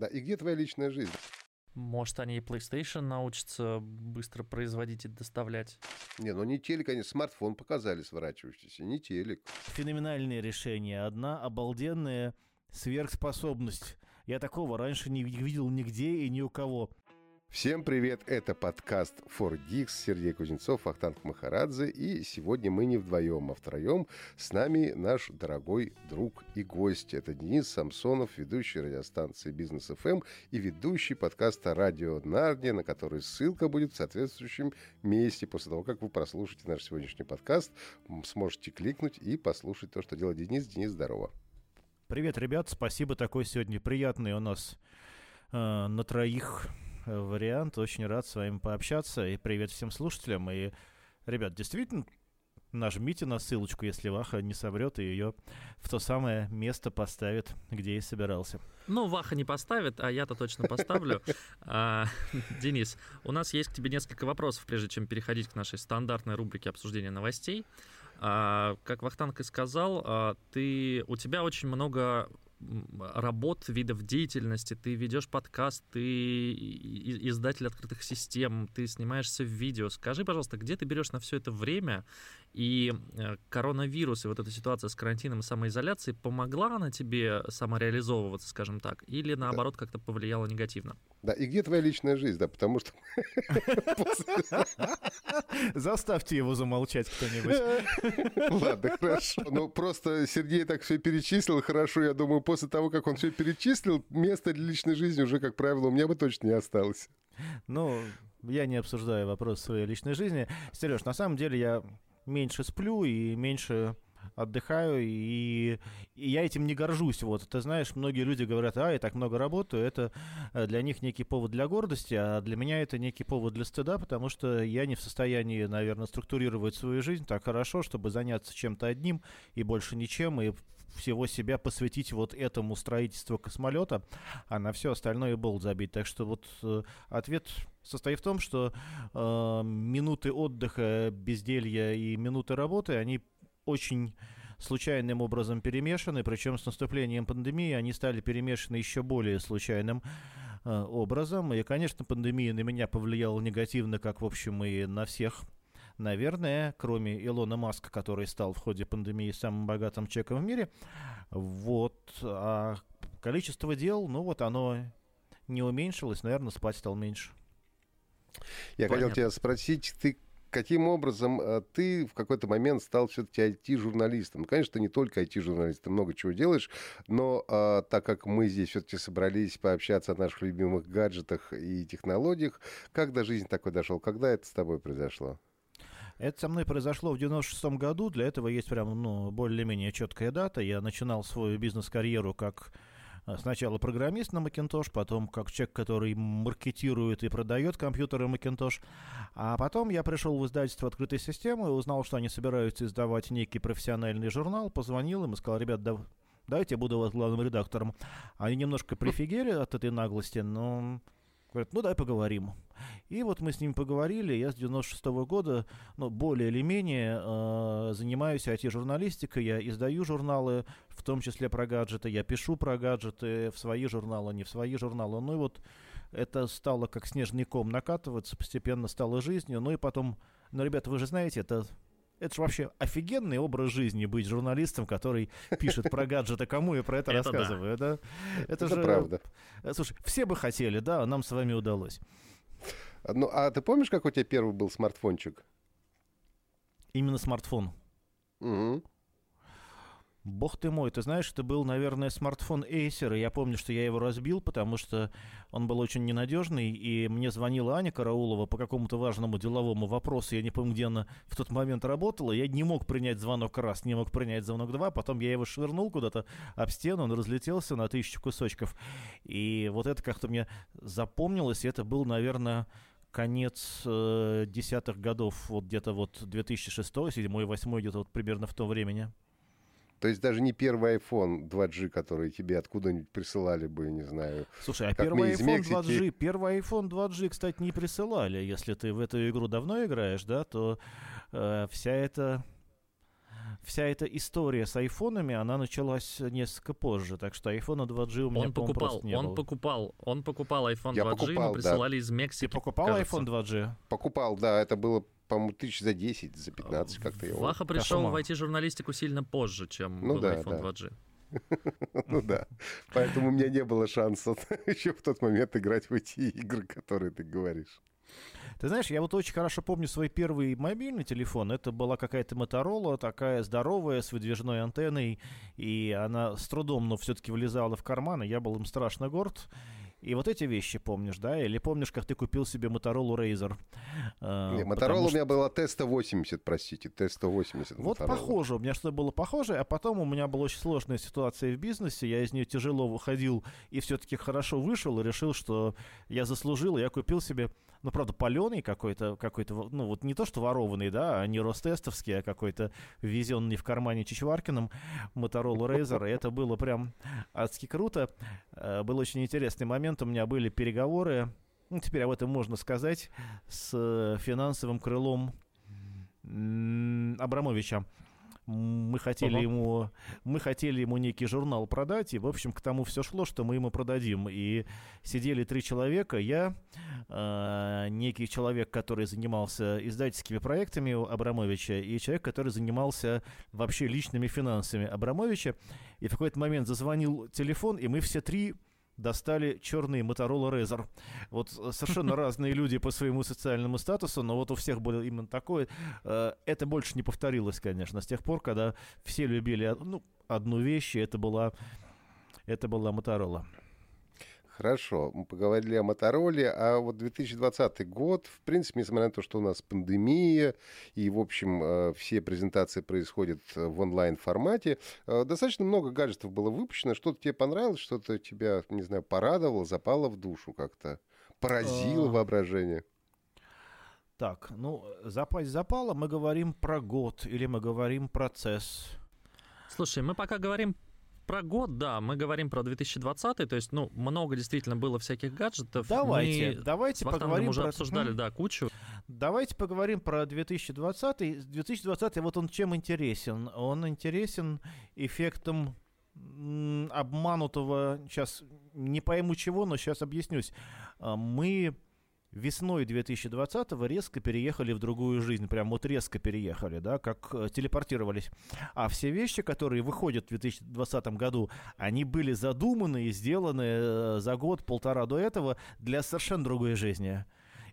Да, и где твоя личная жизнь? Может, они и PlayStation научатся быстро производить и доставлять. Не, ну не телек, они смартфон показали сворачивающийся, не телек. Феноменальное решение. Одна обалденная сверхспособность. Я такого раньше не видел нигде и ни у кого. Всем привет, это подкаст For Dix, Сергей Кузнецов, Ахтанг Махарадзе, и сегодня мы не вдвоем, а втроем. С нами наш дорогой друг и гость. Это Денис Самсонов, ведущий радиостанции Бизнес ФМ эм и ведущий подкаста Радио Нарния, на который ссылка будет в соответствующем месте. После того, как вы прослушаете наш сегодняшний подкаст, сможете кликнуть и послушать то, что делает Денис. Денис, здорово. Привет, ребят, спасибо, такой сегодня приятный у нас э, на троих вариант. Очень рад с вами пообщаться. И привет всем слушателям. И, ребят, действительно, нажмите на ссылочку, если Ваха не соврет и ее в то самое место поставит, где и собирался. Ну, Ваха не поставит, а я-то точно поставлю. А, Денис, у нас есть к тебе несколько вопросов, прежде чем переходить к нашей стандартной рубрике обсуждения новостей. А, как Вахтанг и сказал, а, ты, у тебя очень много работ, видов деятельности, ты ведешь подкаст, ты издатель открытых систем, ты снимаешься в видео. Скажи, пожалуйста, где ты берешь на все это время? И э, коронавирус и вот эта ситуация с карантином и самоизоляцией, помогла она тебе самореализовываться, скажем так, или наоборот как-то повлияла негативно? Да, и где твоя личная жизнь, да, потому что... Заставьте его замолчать кто-нибудь. Ладно, хорошо. Ну, просто Сергей так все перечислил, хорошо, я думаю, после того, как он все перечислил, места для личной жизни уже, как правило, у меня бы точно не осталось. Ну, я не обсуждаю вопрос своей личной жизни. Сереж, на самом деле я меньше сплю и меньше отдыхаю, и, и я этим не горжусь. Вот, ты знаешь, многие люди говорят, а, я так много работаю, это э, для них некий повод для гордости, а для меня это некий повод для стыда, потому что я не в состоянии, наверное, структурировать свою жизнь так хорошо, чтобы заняться чем-то одним и больше ничем, и всего себя посвятить вот этому строительству космолета, а на все остальное болт забить. Так что вот э, ответ состоит в том, что э, минуты отдыха, безделья и минуты работы, они очень случайным образом перемешаны, причем с наступлением пандемии они стали перемешаны еще более случайным э, образом. И, конечно, пандемия на меня повлияла негативно, как, в общем, и на всех наверное, кроме Илона Маска, который стал в ходе пандемии самым богатым человеком в мире, вот, а количество дел, ну вот оно не уменьшилось, наверное, спать стал меньше. Я Понятно. хотел тебя спросить, ты каким образом э, ты в какой-то момент стал все-таки IT-журналистом? Конечно, ты не только IT-журналист, ты много чего делаешь, но а, так как мы здесь все-таки собрались пообщаться о наших любимых гаджетах и технологиях, как до жизни такой дошел? Когда это с тобой произошло? Это со мной произошло в 96 году. Для этого есть прям, ну, более-менее четкая дата. Я начинал свою бизнес-карьеру как а, сначала программист на Macintosh, потом как человек, который маркетирует и продает компьютеры Macintosh. А потом я пришел в издательство открытой системы и узнал, что они собираются издавать некий профессиональный журнал. Позвонил им и сказал, ребят, да, давайте я буду вас главным редактором. Они немножко прифигели от этой наглости, но Говорят, ну дай поговорим. И вот мы с ним поговорили. Я с 96 -го года, ну, более или менее, э, занимаюсь IT-журналистикой. Я издаю журналы, в том числе про гаджеты. Я пишу про гаджеты в свои журналы, не в свои журналы. Ну и вот это стало как снежный ком накатываться, постепенно стало жизнью. Ну и потом, ну, ребята, вы же знаете, это это же вообще офигенный образ жизни быть журналистом, который пишет про гаджеты, кому я про это, это рассказываю. Да. Это, это, же правда. Слушай, все бы хотели, да, а нам с вами удалось. Ну, а ты помнишь, как у тебя первый был смартфончик? Именно смартфон. Угу. Бог ты мой, ты знаешь, это был, наверное, смартфон Acer, и я помню, что я его разбил, потому что он был очень ненадежный, и мне звонила Аня Караулова по какому-то важному деловому вопросу, я не помню, где она в тот момент работала, я не мог принять звонок раз, не мог принять звонок два, потом я его швырнул куда-то об стену, он разлетелся на тысячу кусочков, и вот это как-то мне запомнилось, и это был, наверное, конец э, десятых годов, вот где-то вот 2006, 2007, 2008, где-то вот примерно в то времени. То есть даже не первый iPhone 2G, который тебе откуда-нибудь присылали бы, не знаю. Слушай, а первый iPhone Мексики... 2G, первый iPhone 2G, кстати, не присылали. Если ты в эту игру давно играешь, да, то э, вся эта вся эта история с айфонами, она началась несколько позже, так что айфона 2G у меня, он покупал, не он было. покупал, он покупал iPhone Я 2G, покупал, мы присылали из Мексики. Ты покупал кажется. iPhone 2G? Покупал, да, это было, по-моему, тысяч за 10, за 15 как-то его. Ваха пришел в IT-журналистику сильно позже, чем Ну был да, iPhone да. 2G. Ну да. Поэтому у меня не было шанса еще в тот момент играть в эти игры, которые ты говоришь. Ты знаешь, я вот очень хорошо помню свой первый мобильный телефон. Это была какая-то Моторола, такая здоровая, с выдвижной антенной. И она с трудом, но все-таки влезала в карман, и я был им страшно горд. И вот эти вещи помнишь, да? Или помнишь, как ты купил себе Моторолу Razer? А, Не, потому Моторола у что- меня была Т-180, простите, Т-180. Вот Motorola. похоже, у меня что-то было похоже, а потом у меня была очень сложная ситуация в бизнесе, я из нее тяжело выходил и все-таки хорошо вышел и решил, что я заслужил, и я купил себе, ну, правда, паленый какой-то, какой-то, ну, вот не то, что ворованный, да, а не Ростестовский, а какой-то везенный в кармане Чичваркиным Motorola Razer, и это было прям адски круто. Э, Был очень интересный момент, у меня были переговоры, ну, теперь об этом можно сказать, с э, финансовым крылом Абрамовича. Мы хотели Ага. ему, мы хотели ему некий журнал продать, и, в общем, к тому все шло, что мы ему продадим. И сидели три человека, я, э, некий человек, который занимался издательскими проектами у Абрамовича, и человек, который занимался вообще личными финансами Абрамовича. И в какой-то момент зазвонил телефон, и мы все три достали черный Motorola Razr. Вот э, совершенно разные люди по своему социальному статусу, но вот у всех было именно такое. Э, Это больше не повторилось, конечно, с тех пор, когда все любили од- ну, одну вещь, и это была, это была Motorola. Хорошо, мы поговорили о Мотороле, а вот 2020 год, в принципе, несмотря на то, что у нас пандемия, и, в общем, э, все презентации происходят в онлайн-формате, э, достаточно много гаджетов было выпущено. Что-то тебе понравилось, что-то тебя, не знаю, порадовало, запало в душу как-то, поразило А. воображение? Так, ну, запасть запала, мы говорим про год или мы говорим процесс. Слушай, мы пока говорим про год, да, мы говорим про 2020, то есть, ну, много действительно было всяких гаджетов. Давайте, Мы давайте поговорим уже про... обсуждали, да, кучу. Давайте поговорим про 2020. 2020 вот он чем интересен? Он интересен эффектом обманутого, сейчас не пойму чего, но сейчас объяснюсь. А, Мы весной 2020 резко переехали в другую жизнь, прям вот резко переехали, да, как э, телепортировались. А все вещи, которые выходят в 2020 году, они были задуманы и сделаны э, за год-полтора до этого для совершенно другой жизни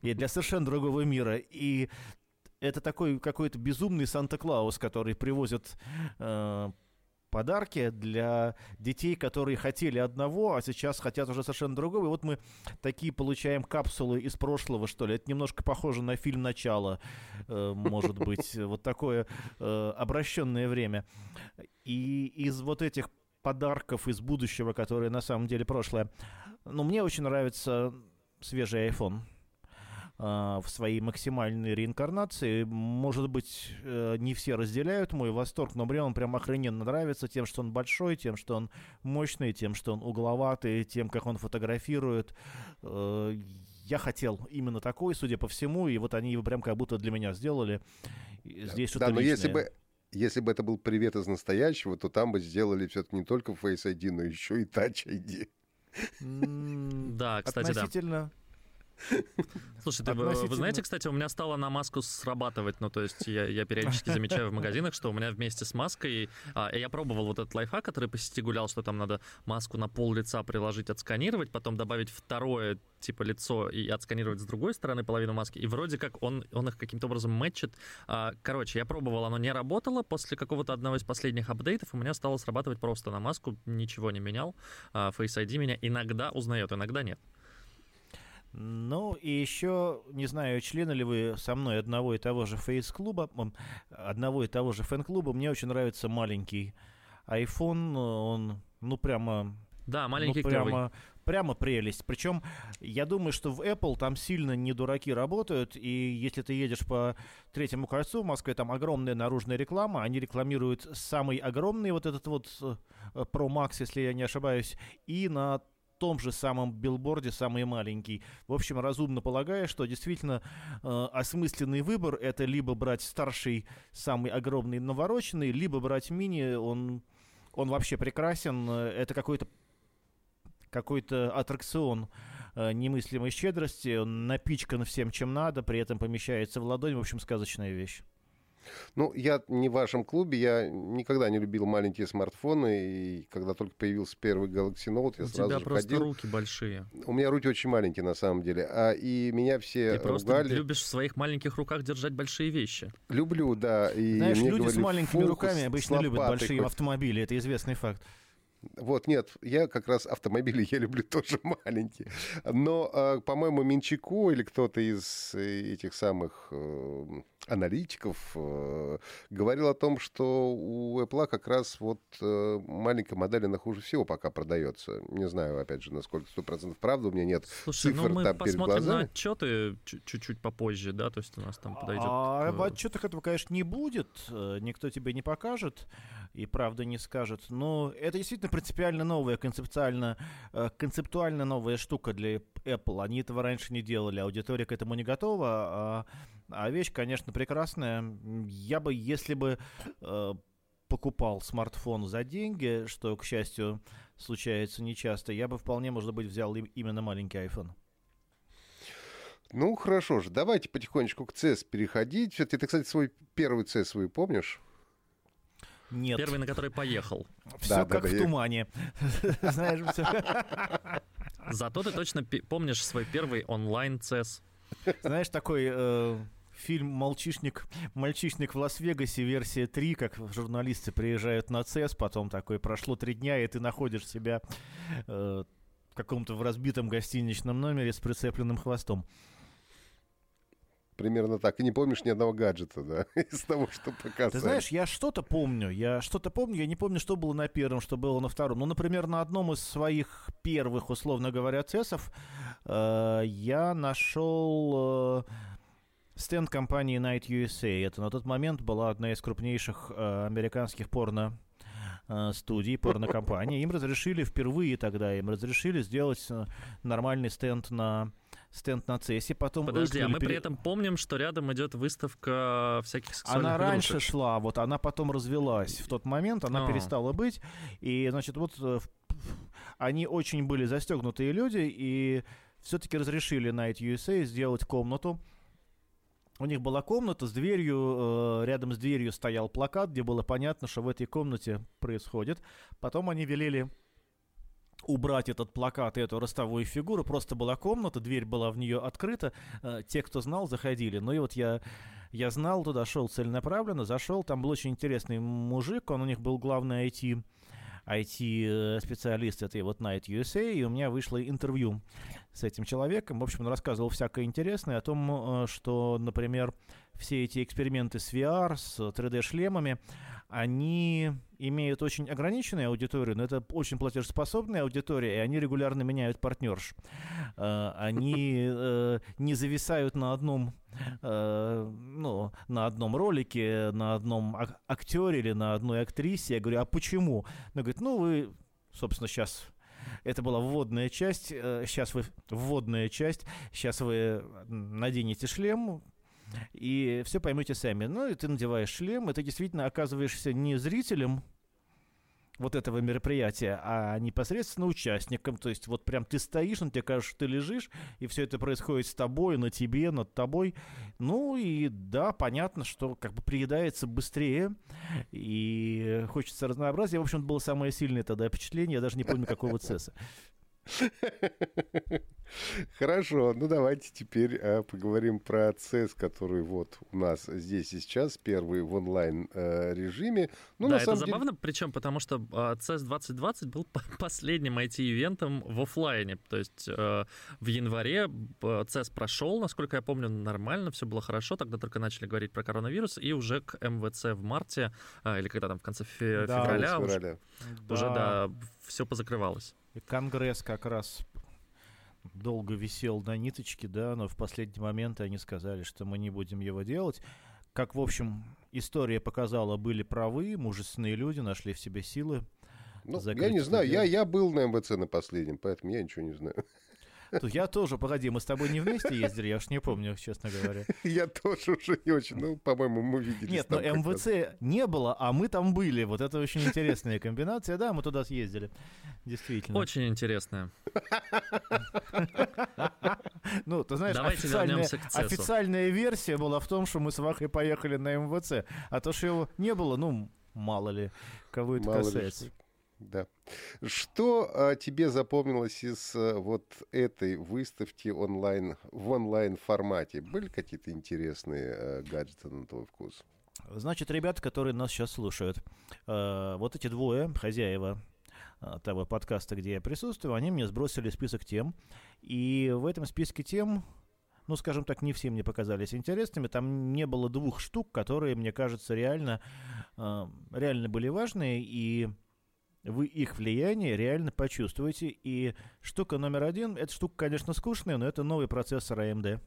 и для совершенно другого мира. И это такой какой-то безумный Санта-Клаус, который привозит э, подарки для детей, которые хотели одного, а сейчас хотят уже совершенно другого. И вот мы такие получаем капсулы из прошлого, что ли. Это немножко похоже на фильм «Начало», э, может быть. Вот такое э, обращенное время. И из вот этих подарков из будущего, которые на самом деле прошлое, ну, мне очень нравится свежий iPhone в своей максимальной реинкарнации. Может быть, э, не все разделяют мой восторг, но мне он прям охрененно нравится тем, что он большой, тем, что он мощный, тем, что он угловатый, тем, как он фотографирует. Э, Я хотел именно такой, судя по всему, и вот они его прям как будто для меня сделали. Здесь что-то Да, но если личное. бы, если бы это был привет из настоящего, то там бы сделали все-таки не только Face ID, но еще и Touch ID. Да, кстати, да. Слушайте, вы, знаете, кстати, у меня стало на маску срабатывать, ну, то есть я, я периодически замечаю в магазинах, что у меня вместе с маской, а, я пробовал вот этот лайфхак, который по сети гулял, что там надо маску на пол лица приложить, отсканировать, потом добавить второе, типа, лицо и отсканировать с другой стороны половину маски, и вроде как он, он их каким-то образом мэтчит. А, Короче, я пробовал, оно не работало, после какого-то одного из последних апдейтов у меня стало срабатывать просто на маску, ничего не менял, А, Face ID меня иногда узнает, иногда нет. Ну, и еще, не знаю, члены ли вы со мной одного и того же фейс-клуба, одного и того же фэн-клуба, мне очень нравится маленький iPhone, он, ну, прямо... Да, маленький ну, прямо, прямо прелесть. Причем, я думаю, что в Apple там сильно не дураки работают, и если ты едешь по третьему кольцу в Москве, там огромная наружная реклама, они рекламируют самый огромный вот этот вот э, Pro Max, если я не ошибаюсь, и на том же самом билборде, самый маленький. В общем, разумно полагая, что действительно э, осмысленный выбор — это либо брать старший, самый огромный, навороченный, либо брать мини, он, он вообще прекрасен, это какой-то какой-то аттракцион э, немыслимой щедрости, он напичкан всем, чем надо, при этом помещается в ладонь, в общем, сказочная вещь. Ну, я не в вашем клубе, я никогда не любил маленькие смартфоны, и когда только появился первый Galaxy Note, я У сразу тебя же просто ходил. руки большие. У меня руки очень маленькие, на самом деле, а и меня все Ты просто ругали. любишь в своих маленьких руках держать большие вещи. Люблю, да. И Знаешь, люди с говорили, маленькими «Фу, руками с- обычно с любят большие хоть». автомобили, это известный факт. Вот, нет, я как раз автомобили я люблю тоже маленькие. Но, э, по-моему, Минчику или кто-то из э, этих самых э, аналитиков э, говорил о том, что у Apple как раз вот э, маленькая модель, она хуже всего пока продается. Не знаю, опять же, насколько 100% правда, у меня нет Слушай, цифр ну мы там перед посмотрим на глазами. отчеты чуть- чуть-чуть попозже, да, то есть у нас там подойдет. А в отчетах этого, конечно, не будет, никто тебе не покажет и правда не скажет. Но это действительно принципиально новая, концептуально, э, концептуально новая штука для Apple. Они этого раньше не делали, аудитория к этому не готова. А, а вещь, конечно, прекрасная. Я бы, если бы э, покупал смартфон за деньги, что, к счастью, случается нечасто, я бы вполне, может быть, взял им- именно маленький iPhone. Ну, хорошо же, давайте потихонечку к CES переходить. Ты, кстати, свой первый CES свой помнишь? Нет. Первый, на который поехал. Все Да, как да, в я- тумане. Знаешь, всё. Зато ты точно помнишь свой первый онлайн-цесс. знаешь, такой э, фильм «Мальчишник», «Мальчишник в Лас-Вегасе», версия 3, как журналисты приезжают на ЦЕС, потом такой, прошло три дня, и ты находишь себя э, в каком-то в разбитом гостиничном номере с прицепленным хвостом. Примерно так. И не помнишь ни одного гаджета, да, из того, что показали. Ты знаешь, я что-то помню, я что-то помню, я не помню, что было на первом, что было на втором. Ну, например, на одном из своих первых, условно говоря, цессов э, я нашел э, стенд компании Night USA. Это на тот момент была одна из крупнейших э, американских порно э, студий, порнокомпаний. Им разрешили впервые тогда, им разрешили сделать э, нормальный стенд на стенд на цессе. Потом Подожди, а мы при пере- этом помним, что рядом идет выставка всяких сексуальных Она раньше игрушек. шла, вот она потом развелась. В тот момент она А. перестала быть. И, значит, вот э, они очень были застегнутые люди, и все-таки разрешили Night USA сделать комнату. У них была комната с дверью, э, рядом с дверью стоял плакат, где было понятно, что в этой комнате происходит. Потом они велели убрать этот плакат и эту ростовую фигуру. Просто была комната, дверь была в нее открыта. Э, те, кто знал, заходили. Ну и вот я, я знал, туда шел целенаправленно, зашел. Там был очень интересный мужик, он у них был главный IT IT-специалист этой вот Night USA, и у меня вышло интервью с этим человеком. В общем, он рассказывал всякое интересное о том, э, что, например, все эти эксперименты с VR, с 3D-шлемами, они имеют очень ограниченную аудиторию, но это очень платежеспособная аудитория, и они регулярно меняют партнерш. Э, Они э, не зависают на одном, э, ну, на одном ролике, на одном ак- актере или на одной актрисе. Я говорю, а почему? Она говорит, ну, вы, собственно, сейчас это была вводная часть. Сейчас вы вводная часть. Сейчас вы наденете шлем, и все поймете сами. Ну, и ты надеваешь шлем, и ты действительно оказываешься не зрителем вот этого мероприятия, а непосредственно участником. То есть вот прям ты стоишь, он тебе кажется, что ты лежишь, и все это происходит с тобой, на тебе, над тобой. Ну и да, понятно, что как бы приедается быстрее, и хочется разнообразия. В общем, было самое сильное тогда впечатление, я даже не помню, какого цесса. Хорошо, ну давайте теперь а, поговорим про CES, который вот у нас здесь и сейчас, первый в онлайн э, режиме. Ну, да, на это самом деле- забавно, причем потому что а, CES 2020 был по- последним IT-ивентом в оффлайне. То есть э, в январе э, CES прошел, насколько я помню, нормально, все было хорошо. Тогда только начали говорить про коронавирус, и уже к МВЦ в марте, а, или когда там в конце фе- Да, февраля, Конец уже, февраля. уже, да, все позакрывалось. И Конгресс как раз долго висел на ниточке, да, но в последний момент они сказали, что мы не будем его делать. Как, в общем, история показала, были правы, мужественные люди нашли в себе силы Ну, я не знаю, я, я был на МВЦ на последнем, поэтому я ничего не знаю. Тут я тоже, погоди, мы с тобой не вместе ездили, я уж не помню, честно говоря. Я тоже уже не очень, ну, по-моему, мы видели. Нет, но МВЦ не было, а мы там были. Вот это очень интересная комбинация. Да, мы туда съездили. Действительно. Очень интересная. Ну, ты знаешь, официальная, официальная версия была в том, что мы с Вахой поехали на МВЦ. А то, что его не было, ну, мало ли, кого это мало касается. Ли, да. Что а, тебе запомнилось из а, вот этой выставки онлайн в онлайн формате? Были какие-то интересные а, гаджеты на твой вкус? Значит, ребята, которые нас сейчас слушают, э, вот эти двое хозяева того подкаста, где я присутствую, они мне сбросили список тем, и в этом списке тем ну, скажем так, не все мне показались интересными. Там не было двух штук, которые, мне кажется, реально, реально были важные, и вы их влияние реально почувствуете. И штука номер один, эта штука, конечно, скучная, но это новый процессор AMD.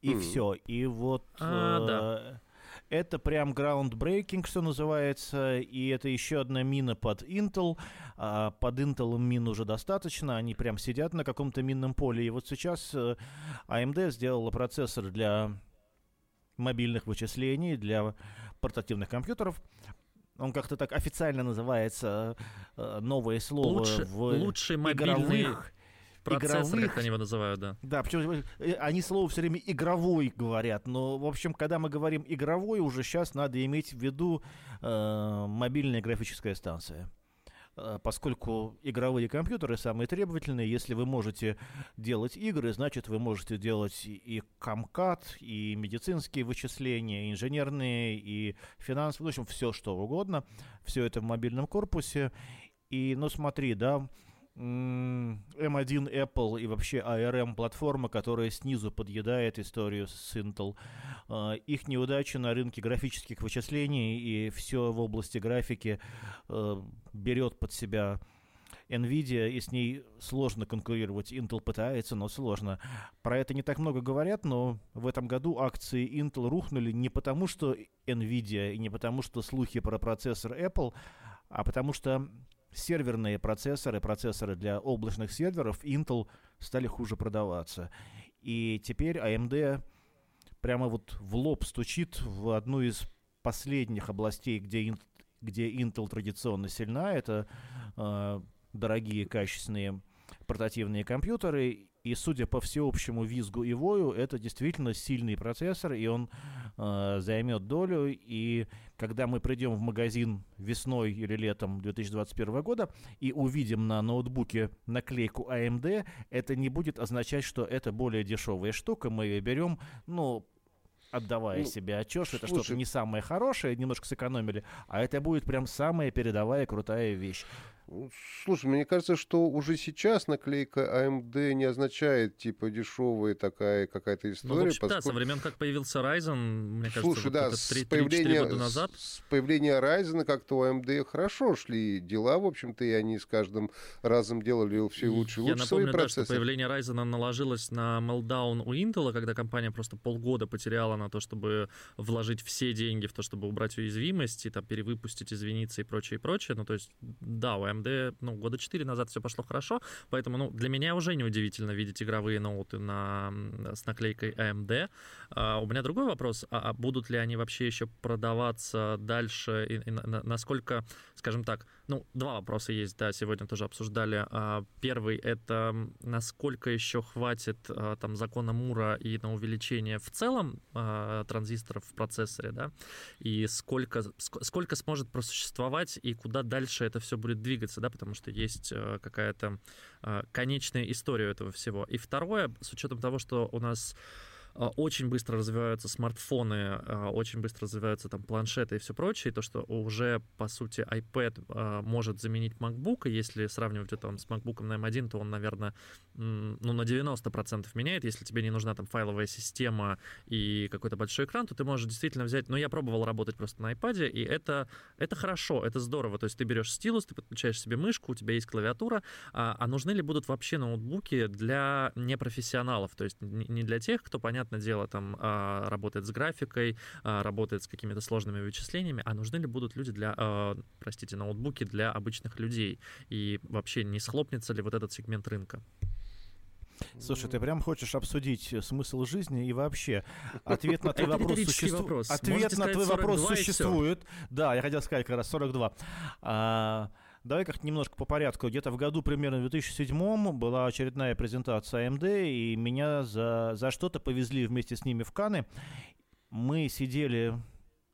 И mm. все. И вот а, э, да. это прям groundbreaking, что называется. И это еще одна мина под Intel. А под Intel мин уже достаточно. Они прям сидят на каком-то минном поле. И вот сейчас э, AMD сделала процессор для мобильных вычислений, для портативных компьютеров. Он как-то так официально называется э, новое слово Лучше, в лучший мобильный игровых, процессор, игровых, как они его называют, да. Да, причем э, они слово все время игровой говорят, но, в общем, когда мы говорим игровой, уже сейчас надо иметь в виду э, мобильная графическая станция. Э, поскольку игровые компьютеры самые требовательные, если вы можете делать игры, значит вы можете делать и камкат, и медицинские вычисления, и инженерные, и финансовые, в общем, все что угодно, все это в мобильном корпусе. И, ну смотри, да, M1 Apple и вообще ARM платформа, которая снизу подъедает историю с Intel. А, их неудачи на рынке графических вычислений и все в области графики а, берет под себя Nvidia, и с ней сложно конкурировать. Intel пытается, но сложно. Про это не так много говорят, но в этом году акции Intel рухнули не потому, что Nvidia, и не потому, что слухи про процессор Apple, а потому что серверные процессоры, процессоры для облачных серверов Intel стали хуже продаваться. И теперь AMD прямо вот в лоб стучит в одну из последних областей, где, где Intel традиционно сильна. Это э, дорогие, качественные портативные компьютеры. И судя по всеобщему визгу и вою, это действительно сильный процессор, и он э, займет долю. И когда мы придем в магазин весной или летом 2021 года и увидим на ноутбуке наклейку AMD, это не будет означать, что это более дешевая штука. Мы ее берем, ну, отдавая ну, себе отчет, что это что-то не самое хорошее, немножко сэкономили, а это будет прям самая передовая крутая вещь. Слушай, мне кажется, что уже сейчас наклейка AMD не означает типа дешевая такая какая-то история. Ну, в общем, поскольку... да, со времен, как появился Ryzen, мне кажется, Слушай, вот да, 3, 3, появления, года назад. С появления Ryzen как-то у AMD хорошо шли дела, в общем-то, и они с каждым разом делали все лучше и лучше Я напомню, да, что появление Ryzen наложилось на meltdown у Intel, когда компания просто полгода потеряла на то, чтобы вложить все деньги в то, чтобы убрать уязвимости, там, перевыпустить, извиниться и прочее, и прочее. Ну, то есть, да, у AMD AMD, ну, года 4 назад все пошло хорошо, поэтому, ну, для меня уже неудивительно видеть игровые ноуты на, с наклейкой AMD. А, у меня другой вопрос, а, а будут ли они вообще еще продаваться дальше, и, и на, насколько, скажем так, ну, два вопроса есть, да, сегодня тоже обсуждали. А, первый — это насколько еще хватит а, там закона Мура и на увеличение в целом а, транзисторов в процессоре, да, и сколько, сколько сможет просуществовать и куда дальше это все будет двигаться, да, потому что есть какая-то конечная история этого всего. И второе, с учетом того, что у нас очень быстро развиваются смартфоны, а, очень быстро развиваются там планшеты и все прочее, и то, что уже, по сути, iPad а, может заменить MacBook, если сравнивать это с MacBook на M1, то он, наверное, ну, на 90% меняет. Если тебе не нужна там файловая система и какой-то большой экран, то ты можешь действительно взять... Ну, я пробовал работать просто на iPad, и это, это хорошо, это здорово. То есть ты берешь стилус, ты подключаешь себе мышку, у тебя есть клавиатура, а, а нужны ли будут вообще ноутбуки для непрофессионалов? То есть не для тех, кто, понятно, понятное дело, там а, работает с графикой, а, работает с какими-то сложными вычислениями, а нужны ли будут люди для, а, простите, ноутбуки для обычных людей? И вообще не схлопнется ли вот этот сегмент рынка? Слушай, ты прям хочешь обсудить э, смысл жизни и вообще ответ на твой вопрос существует. Ответ на твой вопрос существует. Да, я хотел сказать как раз 42. А, Давай как немножко по порядку. Где-то в году примерно в 2007 была очередная презентация AMD, и меня за, за что-то повезли вместе с ними в Каны. Мы сидели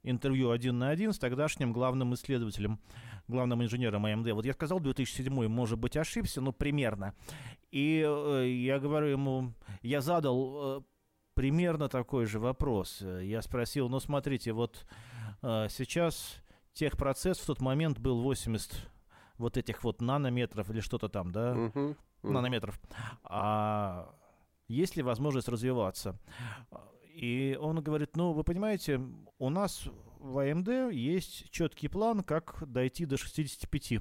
интервью один на один с тогдашним главным исследователем, главным инженером AMD. Вот я сказал 2007, может быть, ошибся, но примерно. И э, я говорю ему, я задал э, примерно такой же вопрос. Я спросил, ну смотрите, вот э, сейчас техпроцесс в тот момент был 80 вот этих вот нанометров или что-то там, да, uh-huh, uh-huh. нанометров. А есть ли возможность развиваться? И он говорит, ну, вы понимаете, у нас в AMD есть четкий план, как дойти до 65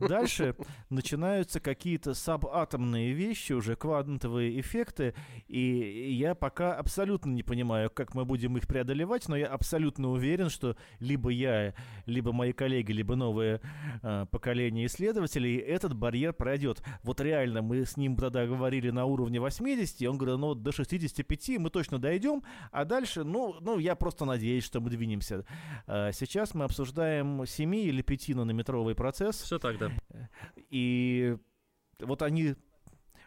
Дальше начинаются какие-то сабатомные вещи, уже квантовые эффекты, и я пока абсолютно не понимаю, как мы будем их преодолевать, но я абсолютно уверен, что либо я, либо мои коллеги, либо новое э, поколение исследователей этот барьер пройдет. Вот реально мы с ним тогда говорили на уровне 80, он говорил, ну до 65 мы точно дойдем, а дальше, ну, ну я просто надеюсь, что мы двинемся. Э, сейчас мы обсуждаем 7 или 5 нанометровый процесс, все так, да. И вот они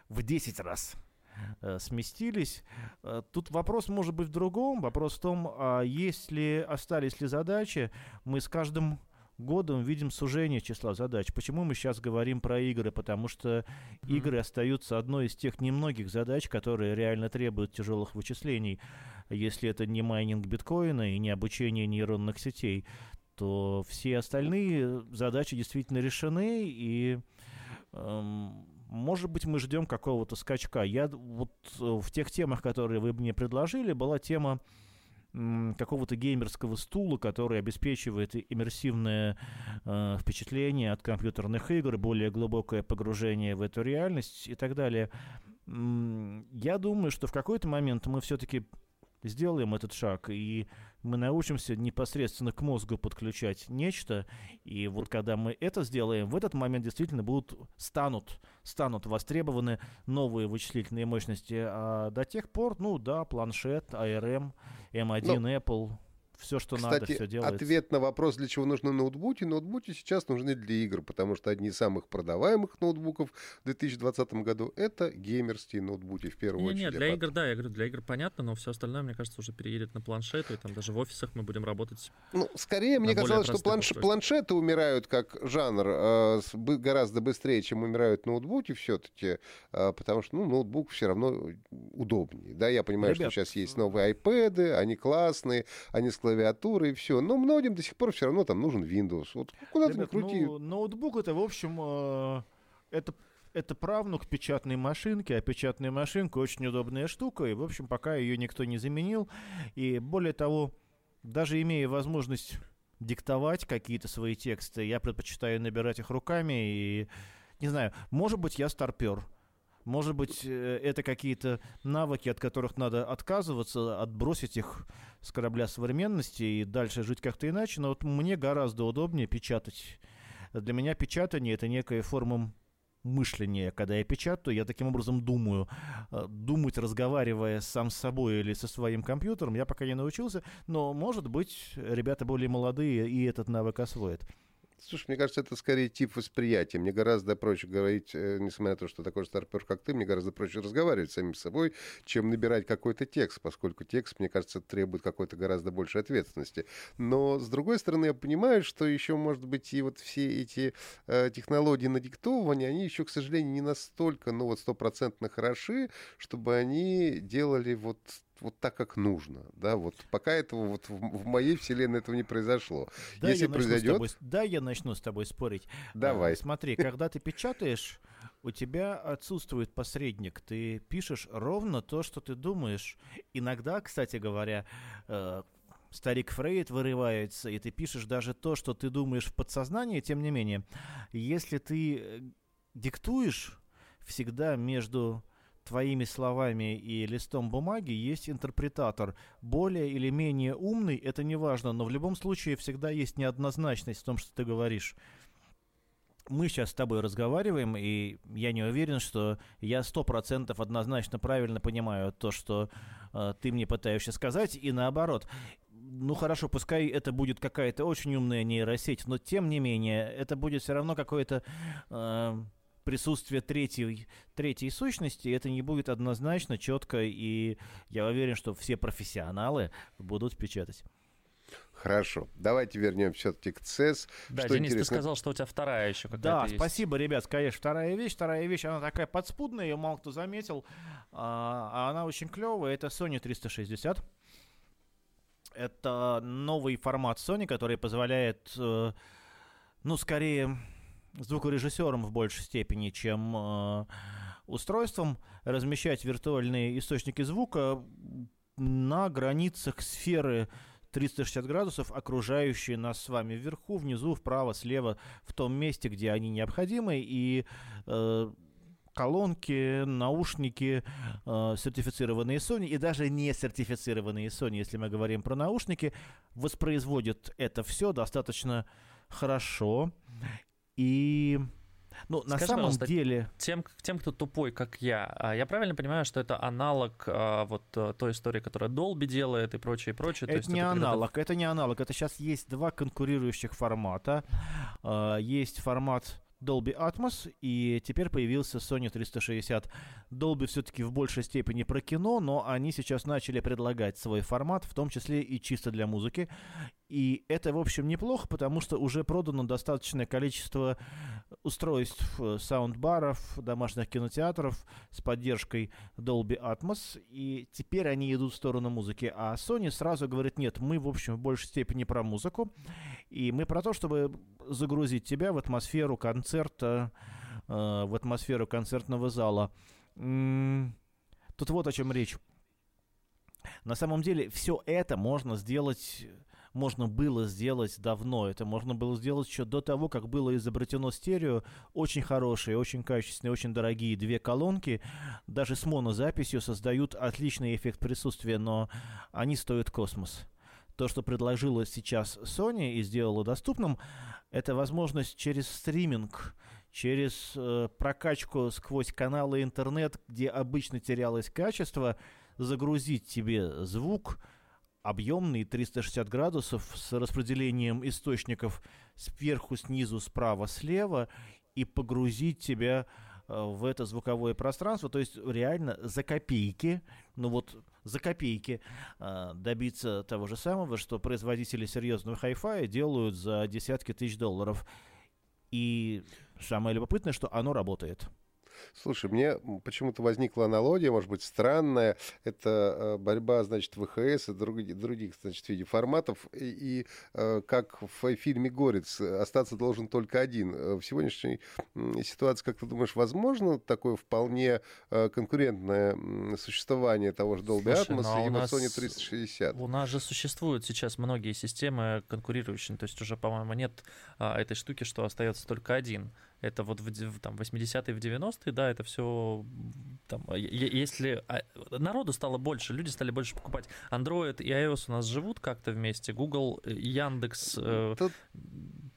в 10 раз э, сместились. Э, тут вопрос может быть в другом. Вопрос в том, а если остались ли задачи, мы с каждым годом видим сужение числа задач. Почему мы сейчас говорим про игры? Потому что игры остаются одной из тех немногих задач, которые реально требуют тяжелых вычислений. Если это не майнинг биткоина и не обучение нейронных сетей, то все остальные задачи действительно решены, и эм, может быть, мы ждем какого-то скачка. Я вот э, в тех темах, которые вы мне предложили, была тема какого-то геймерского стула, который обеспечивает иммерсивное э, впечатление от компьютерных игр, более глубокое погружение в эту реальность и так далее. Я думаю, что в какой-то момент мы все-таки сделаем этот шаг, и мы научимся непосредственно к мозгу подключать нечто, и вот когда мы это сделаем, в этот момент действительно будут, станут, станут востребованы новые вычислительные мощности, а до тех пор, ну да, планшет, ARM, M1 Но... Apple, все, что Кстати, надо, все делается. ответ на вопрос, для чего нужны ноутбуки. Ноутбуки сейчас нужны для игр, потому что одни из самых продаваемых ноутбуков в 2020 году — это геймерские ноутбуки в первую не, очередь. Нет, для игр, да, я говорю, для игр понятно, но все остальное, мне кажется, уже переедет на планшеты, и там даже в офисах мы будем работать Ну, скорее, мне казалось, что планш... планшеты умирают как жанр э, гораздо быстрее, чем умирают ноутбуки все-таки, э, потому что, ну, ноутбук все равно удобнее. Да, я понимаю, Ребят, что сейчас есть новые iPad, они классные, они складываются клавиатуры и все. Но многим до сих пор все равно там нужен Windows. Вот куда Ребят, ты крути. Ну, ноутбук это, в общем, э, это это правнук печатной машинки, а печатная машинка очень удобная штука, и, в общем, пока ее никто не заменил. И более того, даже имея возможность диктовать какие-то свои тексты, я предпочитаю набирать их руками, и, не знаю, может быть, я старпер, может быть, э, это какие-то навыки, от которых надо отказываться, отбросить их с корабля современности и дальше жить как-то иначе. Но вот мне гораздо удобнее печатать. Для меня печатание — это некая форма мышления. Когда я печатаю, я таким образом думаю. Э, думать, разговаривая сам с собой или со своим компьютером, я пока не научился. Но, может быть, ребята более молодые и этот навык освоят. Слушай, мне кажется, это скорее тип восприятия. Мне гораздо проще говорить, э, несмотря на то, что такой старпер, как ты, мне гораздо проще разговаривать с самим собой, чем набирать какой-то текст, поскольку текст, мне кажется, требует какой-то гораздо большей ответственности. Но, с другой стороны, я понимаю, что еще, может быть, и вот все эти э, технологии надиктовывания, они еще, к сожалению, не настолько, ну вот, стопроцентно хороши, чтобы они делали вот вот так, как нужно. Да, вот пока этого вот в, в моей вселенной этого не произошло. Да, Если произойдет... Тобой, да, я начну с тобой спорить. Давай. А, смотри, когда ты печатаешь, у тебя отсутствует посредник. Ты пишешь ровно то, что ты думаешь. Иногда, кстати говоря, э, старик Фрейд вырывается, и ты пишешь даже то, что ты думаешь в подсознании, тем не менее, если ты диктуешь всегда между твоими словами и листом бумаги есть интерпретатор. Более или менее умный, это не важно, но в любом случае всегда есть неоднозначность в том, что ты говоришь. Мы сейчас с тобой разговариваем, и я не уверен, что я сто процентов однозначно правильно понимаю то, что э, ты мне пытаешься сказать, и наоборот. Ну хорошо, пускай это будет какая-то очень умная нейросеть, но тем не менее, это будет все равно какое-то... Э, присутствие третьей, третьей сущности, это не будет однозначно, четко, и я уверен, что все профессионалы будут печатать. Хорошо. Давайте вернемся все-таки к ЦЕС. Да, что Денис, интересно... ты сказал, что у тебя вторая еще какая-то Да, есть. спасибо, ребят, конечно, вторая вещь. Вторая вещь, она такая подспудная, ее мало кто заметил, а, а она очень клевая. Это Sony 360. Это новый формат Sony, который позволяет, э, ну, скорее звукорежиссером в большей степени, чем э, устройством, размещать виртуальные источники звука на границах сферы 360 градусов, окружающие нас с вами вверху, внизу, вправо, слева, в том месте, где они необходимы, и э, колонки, наушники, э, сертифицированные Sony и даже не сертифицированные Sony, если мы говорим про наушники, воспроизводят это все достаточно хорошо. И ну, на самом деле... Тем, тем, кто тупой, как я, а, я правильно понимаю, что это аналог а, вот э, той истории, которая Dolby делает и прочее, и прочее? Это не это аналог, это не аналог. Это сейчас есть два конкурирующих формата. А, есть формат Dolby Atmos, и теперь появился Sony 360. Dolby все-таки в большей степени про кино, но они сейчас начали предлагать свой формат, в том числе и чисто для музыки. И это, в общем, неплохо, потому что уже продано достаточное количество устройств, э, саундбаров, домашних кинотеатров с поддержкой Dolby Atmos, и теперь они идут в сторону музыки. А Sony сразу говорит, нет, мы, в общем, в большей степени про музыку, и мы про то, чтобы загрузить тебя в атмосферу концерта, э, в атмосферу концертного зала. Тут вот о чем речь. На самом деле все это можно сделать можно было сделать давно. Это можно было сделать еще до того, как было изобретено стерео. Очень хорошие, очень качественные, очень дорогие две колонки. Даже с монозаписью создают отличный эффект присутствия, но они стоят космос. То, что предложила сейчас Sony и сделала доступным, это возможность через стриминг, через э, прокачку сквозь каналы интернет, где обычно терялось качество, загрузить тебе звук, объемный 360 градусов с распределением источников сверху, снизу, справа, слева и погрузить тебя э, в это звуковое пространство, то есть реально за копейки, ну вот за копейки э, добиться того же самого, что производители серьезного хай-фая делают за десятки тысяч долларов. И самое любопытное, что оно работает. Слушай, мне почему-то возникла аналогия, может быть, странная. Это э, борьба, значит, ВХС и других, других значит, видеоформатов. И, и э, как в фильме «Горец» остаться должен только один. Э, в сегодняшней ситуации, как ты думаешь, возможно такое вполне конкурентное существование того же Dolby Слушай, Atmos ну, и нас, Sony 360? У нас же существуют сейчас многие системы конкурирующие. То есть уже, по-моему, нет а, этой штуки, что остается только один. Это вот в там, 80-е, в 90-е, да, это все там, если а, народу стало больше, люди стали больше покупать. Android и iOS у нас живут как-то вместе, Google, Яндекс э, Тут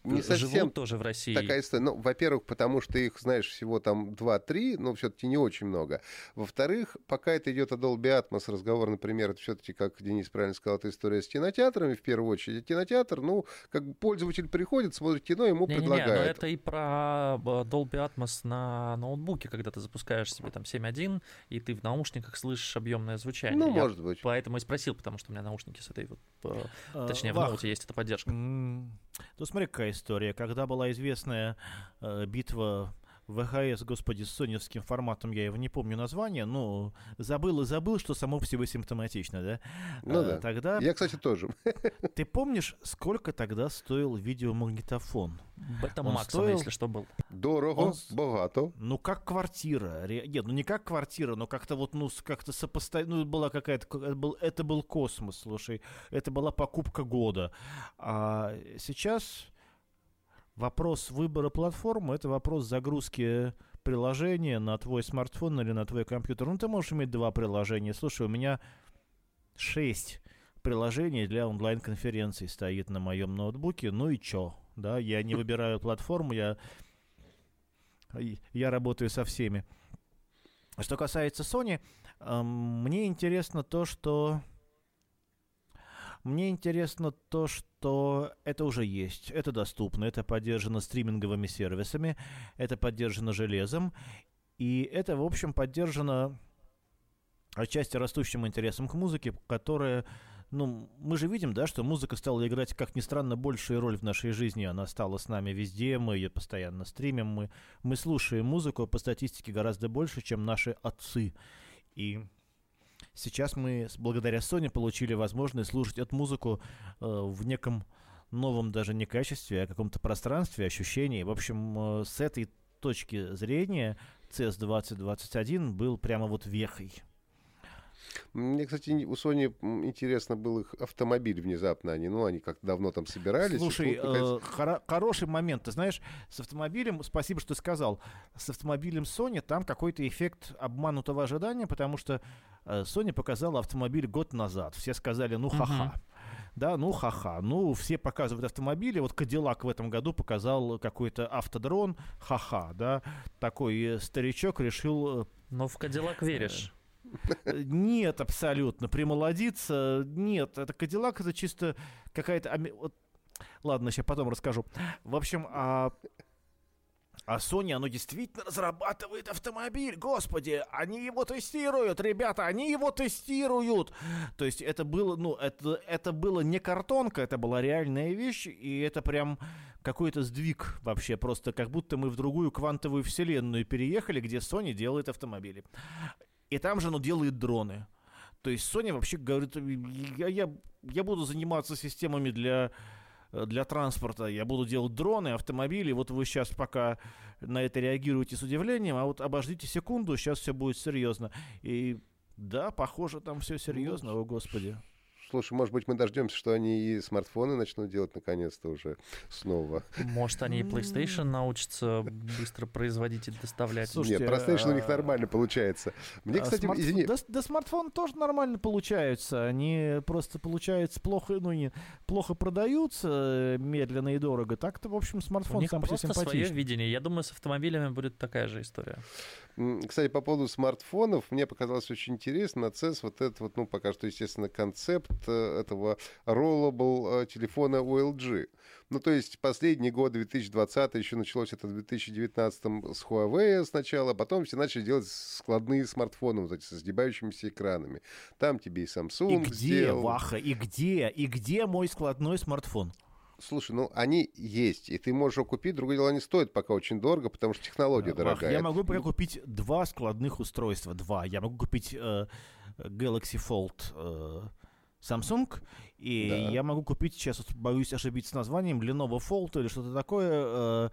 не совсем живут тоже в России. Такая история. Ну, во-первых, потому что их, знаешь, всего там 2-3, но все-таки не очень много. Во-вторых, пока это идет о Dolby Atmos разговор, например, это все-таки, как Денис правильно сказал, это история с кинотеатрами в первую очередь. Кинотеатр, ну, как бы пользователь приходит, смотрит кино, ему не, предлагают. Не, не, но это и про Dolby Atmos на ноутбуке, когда ты запускаешь себе там 7.1, и ты в наушниках слышишь объемное звучание. Ну, Я может быть. Поэтому и спросил, потому что у меня наушники с этой вот, э, а, точнее, в ноуте есть эта поддержка. Ну, смотри, какая история. Когда была известная э, битва ВХС, господи, с соневским форматом, я его не помню название, но забыл и забыл, что само по себе симптоматично, да? Ну а, да. Тогда... Я, кстати, тоже. Ты помнишь, сколько тогда стоил видеомагнитофон? Это максимум, стоил... если что, был. Дорого, Он... богато. Ну, как квартира. Нет, ну не как квартира, но как-то вот, ну, как-то сопоставить. Ну, была какая-то... Это был, это был космос, слушай. Это была покупка года. А сейчас вопрос выбора платформы, это вопрос загрузки приложение на твой смартфон или на твой компьютер. Ну, ты можешь иметь два приложения. Слушай, у меня шесть приложений для онлайн-конференций стоит на моем ноутбуке. Ну и чё? Да, я не выбираю платформу, я, я работаю со всеми. Что касается Sony, мне интересно то, что мне интересно то, что это уже есть, это доступно, это поддержано стриминговыми сервисами, это поддержано железом, и это, в общем, поддержано отчасти растущим интересом к музыке, которая ну, мы же видим, да, что музыка стала играть, как ни странно, большую роль в нашей жизни. Она стала с нами везде, мы ее постоянно стримим, мы, мы слушаем музыку по статистике гораздо больше, чем наши отцы. И Сейчас мы, благодаря Sony, получили возможность слушать эту музыку э, в неком новом даже не качестве, а каком-то пространстве, ощущении. В общем, э, с этой точки зрения CS 2021 был прямо вот вехой. Мне, кстати, у Sony интересно был их автомобиль внезапно. Они, ну, они как давно там собирались. Слушай, э, хоро- хороший момент. Ты знаешь, с автомобилем, спасибо, что ты сказал, с автомобилем Sony там какой-то эффект обманутого ожидания, потому что э, Sony показала автомобиль год назад. Все сказали, ну, ха-ха. Да, ну ха-ха. Ну, все показывают автомобили. Вот Кадиллак в этом году показал какой-то автодрон. Ха-ха, да. Такой э, старичок решил... Э, Но в Кадиллак веришь. Нет, абсолютно. Примолодиться, нет. Это Кадиллак, это чисто какая-то... Вот, ладно, сейчас потом расскажу. В общем, а а Sony, оно действительно разрабатывает автомобиль. Господи, они его тестируют, ребята, они его тестируют. То есть это было, ну, это, это было не картонка, это была реальная вещь, и это прям какой-то сдвиг вообще, просто как будто мы в другую квантовую вселенную переехали, где Sony делает автомобили. И там же оно делает дроны. То есть Sony вообще говорит, я, я, я буду заниматься системами для, для транспорта, я буду делать дроны, автомобили. Вот вы сейчас пока на это реагируете с удивлением, а вот обождите секунду, сейчас все будет серьезно. И да, похоже, там все серьезно, ну, о господи. Слушай, может быть, мы дождемся, что они и смартфоны начнут делать наконец-то уже снова. Может, они и PlayStation научатся быстро производить и доставлять. Слушайте, Нет, PlayStation у них а, нормально получается. Мне, а кстати, смарт... извини... Да, да смартфон тоже нормально получаются. Они просто, получается, плохо, ну, не, плохо продаются медленно и дорого. Так-то, в общем, смартфон у них сам просто свое видение. Я думаю, с автомобилями будет такая же история. Кстати, по поводу смартфонов, мне показалось очень интересно. CES вот этот вот, ну, пока что, естественно, концепт э, этого rollable э, телефона OLG. Ну, то есть последний год, 2020, еще началось это в 2019 с Huawei сначала, а потом все начали делать складные смартфоны, вот эти со сгибающимися экранами. Там тебе и Samsung И где, сделал. Ваха, и где, и где мой складной смартфон? Слушай, ну они есть, и ты можешь его купить. Другое дело, они стоят пока очень дорого, потому что технология Ах, дорогая. Я могу пока купить два складных устройства, два. Я могу купить э, Galaxy Fold э, Samsung и да. я могу купить, сейчас вот боюсь ошибиться с названием, Lenovo Fold или что-то такое, э,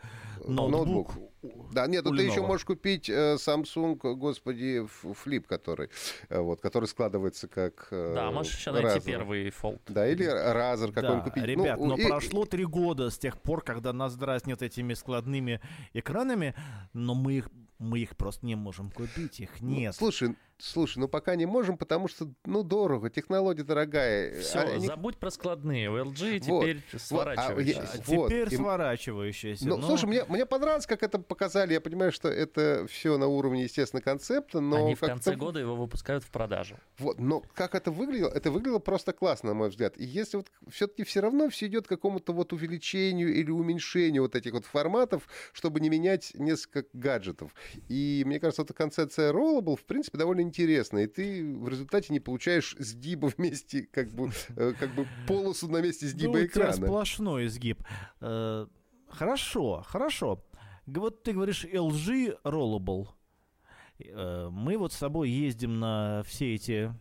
ноутбук. ноутбук. Да, нет, ну ты еще можешь купить э, Samsung, господи, Flip, который, э, вот, который складывается как э, Да, можешь еще найти Razer. первый Fold. Да, или Razer какой-нибудь да, купить. Ребят, ну, но и... прошло три года с тех пор, когда нас дразнят этими складными экранами, но мы их мы их просто не можем купить, их ну, нет. Ну, слушай, слушай, ну пока не можем, потому что, ну, дорого, технология дорогая. Все, а, забудь про складные. У LG теперь вот. сворачивающиеся. А, вот. Теперь и... сворачивающиеся. Ну, но... слушай, мне, мне понравилось, как это показали. Я понимаю, что это все на уровне, естественно, концепта, но... Они в конце года его выпускают в продажу. Вот, но как это выглядело? Это выглядело просто классно, на мой взгляд. И если вот все-таки все равно все идет к какому-то вот увеличению или уменьшению вот этих вот форматов, чтобы не менять несколько гаджетов. И мне кажется, эта концепция Rollable, в принципе, довольно интересная. И ты в результате не получаешь сгиба вместе, как бы, э, как бы полосу на месте сгиба ну, экрана. У тебя сплошной изгиб. Э, хорошо, хорошо. Вот ты говоришь LG Rollable. Э, мы вот с собой ездим на все эти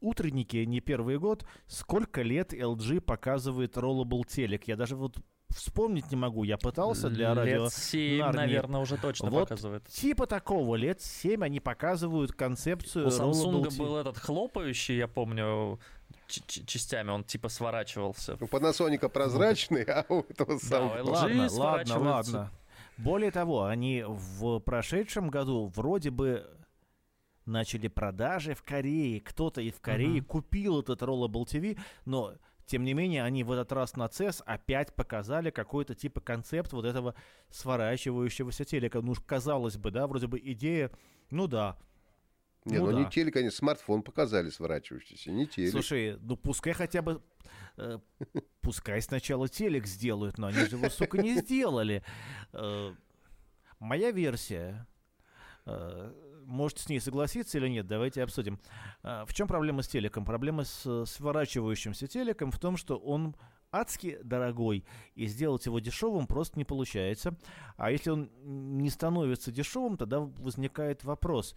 утренники не первый год. Сколько лет LG показывает Rollable телек? Я даже вот вспомнить не могу. Я пытался для лет радио. Лет 7, Нарнии. наверное, уже точно вот показывает. Типа такого, лет 7 они показывают концепцию. У Samsung был этот хлопающий, я помню, частями он типа сворачивался. У Panasonic прозрачный, а у этого самого... Да, ладно, ладно, ладно. Более того, они в прошедшем году вроде бы начали продажи в Корее. Кто-то и в Корее uh-huh. купил этот Rollable TV, но тем не менее, они в этот раз на CES опять показали какой-то типа концепт вот этого сворачивающегося телека. Ну, казалось бы, да, вроде бы идея, ну да, не, ну, ну да. не телек, они смартфон показали сворачивающийся, не телек. Слушай, ну пускай хотя бы... Э, пускай сначала телек сделают, но они же его, сука, не сделали. Э, моя версия э, можете с ней согласиться или нет, давайте обсудим. А, в чем проблема с телеком? Проблема с сворачивающимся телеком в том, что он адски дорогой, и сделать его дешевым просто не получается. А если он не становится дешевым, тогда возникает вопрос,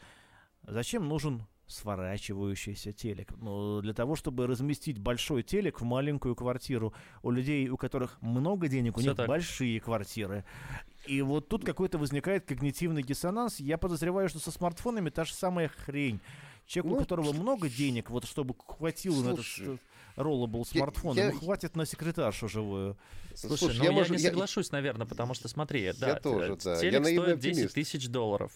зачем нужен сворачивающийся телек. Ну, для того, чтобы разместить большой телек в маленькую квартиру. У людей, у которых много денег, у Все них так. большие квартиры. И вот тут какой-то возникает когнитивный диссонанс. Я подозреваю, что со смартфонами та же самая хрень. Человек, ну, у которого много денег, вот чтобы хватило слушай, на это роллабл смартфон, я, ему хватит на секретаршу живую. Слушай, Слушай ну я, я может, не я... соглашусь, наверное, потому что смотри, я да, тоже, да. телек я стоит 10 тысяч долларов.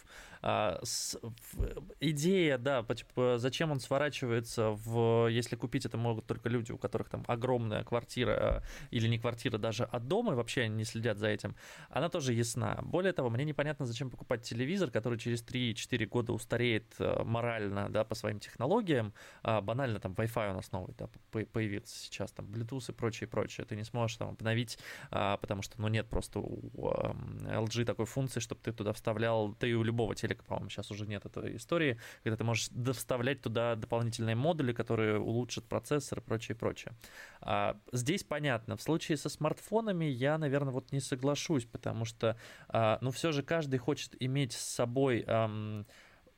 А, с, в, идея, да, по, типа, зачем он сворачивается в, если купить это могут только люди, у которых там огромная квартира или не квартира даже, а дома, и вообще они не следят за этим, она тоже ясна. Более того, мне непонятно, зачем покупать телевизор, который через 3-4 года устареет морально, да, по своим технологиям. А, банально там Wi-Fi у нас новый, да, появился сейчас, там Bluetooth и прочее, прочее. Ты не сможешь там обновить, а, потому что, ну, нет просто у LG такой функции, чтобы ты туда вставлял, ты у любого телека, по-моему, сейчас уже нет этой истории, когда ты можешь вставлять туда дополнительные модули, которые улучшат процессор и прочее, прочее. А, здесь понятно. В случае со смартфонами я, наверное, вот не соглашусь, потому что, а, ну, все же каждый хочет иметь с собой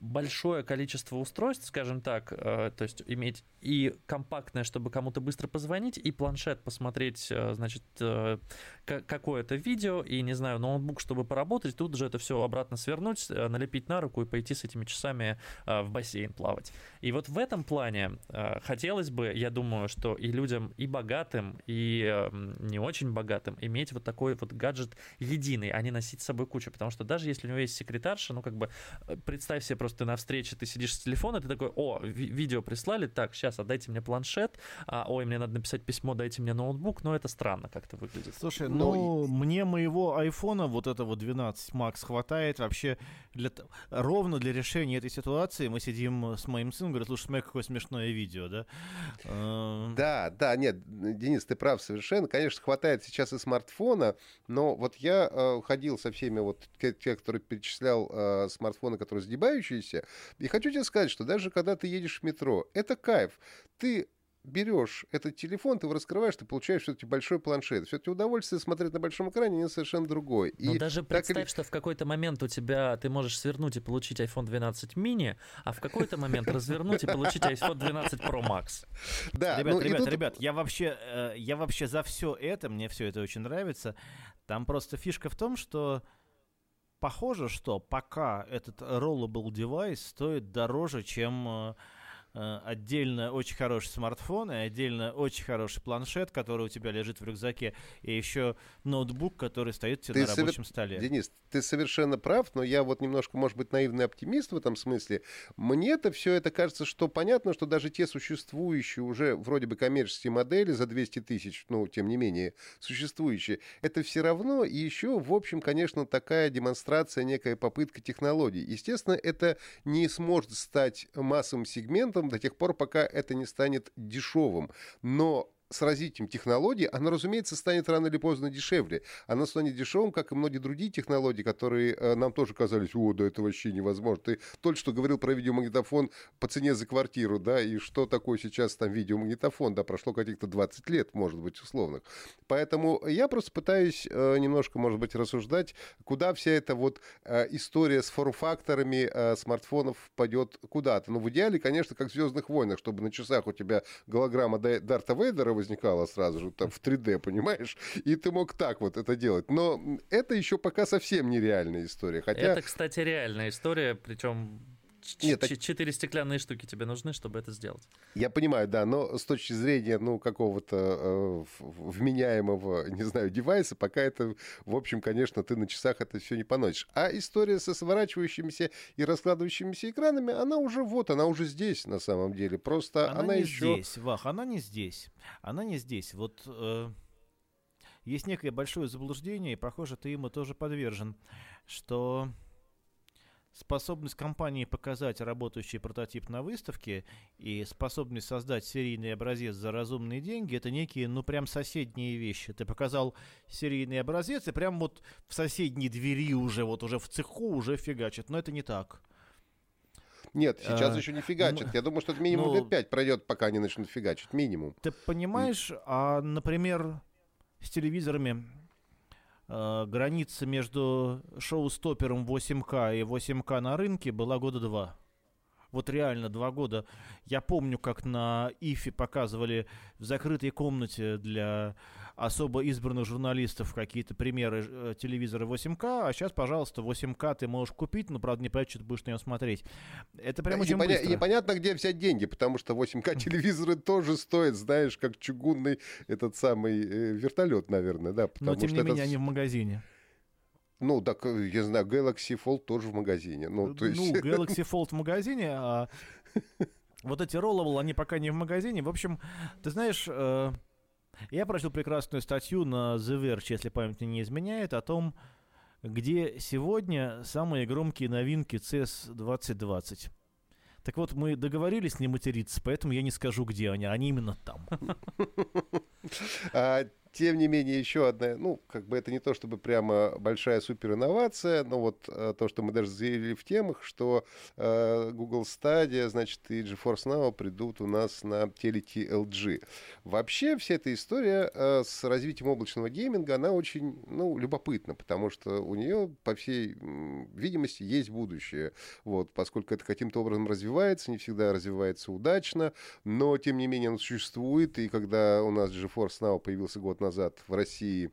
большое количество устройств, скажем так, э, то есть иметь и компактное, чтобы кому-то быстро позвонить, и планшет посмотреть, э, значит, э, какое-то видео, и, не знаю, ноутбук, чтобы поработать, тут же это все обратно свернуть, налепить на руку и пойти с этими часами в бассейн плавать. И вот в этом плане хотелось бы, я думаю, что и людям, и богатым, и не очень богатым иметь вот такой вот гаджет единый, а не носить с собой кучу, потому что даже если у него есть секретарша, ну, как бы, представь себе просто ты на встрече, ты сидишь с телефона, ты такой, о, ви- видео прислали, так, сейчас отдайте мне планшет, а, ой, мне надо написать письмо, дайте мне ноутбук, но это странно как-то выглядит. Слушай, ну, ну мне моего айфона, вот этого 12 Max, хватает вообще для, ровно для решения этой ситуации. Мы сидим с моим сыном, говорит, слушай, смотри, какое смешное видео, да? Эм. Да, да, нет, Денис, ты прав совершенно. Конечно, хватает сейчас и смартфона, но вот я э, ходил со всеми вот те, которые перечислял э, смартфоны, которые сгибающие, движущийся. И хочу тебе сказать, что даже когда ты едешь в метро, это кайф. Ты берешь этот телефон, ты его раскрываешь, ты получаешь все-таки большой планшет. Все-таки удовольствие смотреть на большом экране не совершенно другое. Но и даже представь, или... что в какой-то момент у тебя ты можешь свернуть и получить iPhone 12 mini, а в какой-то момент развернуть и получить iPhone 12 Pro Max. Да, ребят, ну, ребят, тут... ребят, я вообще, э, я вообще за все это, мне все это очень нравится. Там просто фишка в том, что похоже, что пока этот rollable девайс стоит дороже, чем э, отдельно очень хороший смартфон и отдельно очень хороший планшет, который у тебя лежит в рюкзаке, и еще ноутбук, который стоит тебе ты на рабочем совер... столе. Денис, ты совершенно прав, но я вот немножко, может быть, наивный оптимист в этом смысле. Мне-то все это кажется, что понятно, что даже те существующие уже вроде бы коммерческие модели за 200 тысяч, ну, тем не менее, существующие, это все равно и еще, в общем, конечно, такая демонстрация, некая попытка технологий. Естественно, это не сможет стать массовым сегментом, до тех пор, пока это не станет дешевым. Но с развитием технологий, она, разумеется, станет рано или поздно дешевле. Она станет дешевым, как и многие другие технологии, которые э, нам тоже казались, о, да это вообще невозможно. Ты только что говорил про видеомагнитофон по цене за квартиру, да, и что такое сейчас там видеомагнитофон, да, прошло каких-то 20 лет, может быть, условных. Поэтому я просто пытаюсь э, немножко, может быть, рассуждать, куда вся эта вот э, история с форм-факторами э, смартфонов пойдет куда-то. Ну, в идеале, конечно, как в «Звездных войнах», чтобы на часах у тебя голограмма Дарта Вейдера возникала сразу же там в 3D, понимаешь? И ты мог так вот это делать. Но это еще пока совсем нереальная история. Хотя... Это, кстати, реальная история, причем Нет, четыре стеклянные штуки тебе нужны, чтобы это сделать. Я понимаю, да, но с точки зрения, ну, какого-то э, вменяемого, не знаю, девайса, пока это, в общем, конечно, ты на часах это все не поносишь. А история со сворачивающимися и раскладывающимися экранами, она уже вот, она уже здесь на самом деле. Просто она, она не еще... здесь, Вах, она не здесь. Она не здесь. Вот э, есть некое большое заблуждение, и, похоже, ты ему тоже подвержен, что способность компании показать работающий прототип на выставке и способность создать серийный образец за разумные деньги это некие, ну, прям соседние вещи. Ты показал серийный образец, и прям вот в соседней двери уже, вот уже в цеху уже фигачит. Но это не так. Нет, сейчас а, еще не фигачат. Ну, Я думаю, что это минимум ну, лет пять пройдет, пока они начнут фигачить. Минимум. Ты понимаешь, а, например, с телевизорами граница между шоу-стопером 8К и 8К на рынке была года два. Вот реально два года. Я помню, как на ИФе показывали в закрытой комнате для особо избранных журналистов какие-то примеры э, телевизора 8К, а сейчас, пожалуйста, 8К ты можешь купить, но, правда, не понятно, что ты будешь на него смотреть. Это прям очень непоня- быстро. Непонятно, где взять деньги, потому что 8К телевизоры тоже стоят, знаешь, как чугунный этот самый э, вертолет, наверное, да. Но, тем не менее, они в магазине. Ну, так, э, я знаю, Galaxy Fold тоже в магазине. Ну, то есть... ну Galaxy Fold в магазине, а вот эти Rollable, они пока не в магазине. В общем, ты знаешь, э, я прочел прекрасную статью на The Verge, если память не изменяет, о том, где сегодня самые громкие новинки CES 2020. Так вот, мы договорились не материться, поэтому я не скажу, где они. Они именно там. Тем не менее, еще одна, ну, как бы это не то чтобы прямо большая суперинновация, но вот э, то, что мы даже заявили в темах, что э, Google Stadia, значит, и GeForce Now придут у нас на телеке LG. Вообще, вся эта история э, с развитием облачного гейминга, она очень, ну, любопытна, потому что у нее, по всей видимости, есть будущее. Вот, поскольку это каким-то образом развивается, не всегда развивается удачно, но, тем не менее, оно существует, и когда у нас GeForce Now появился год назад в России.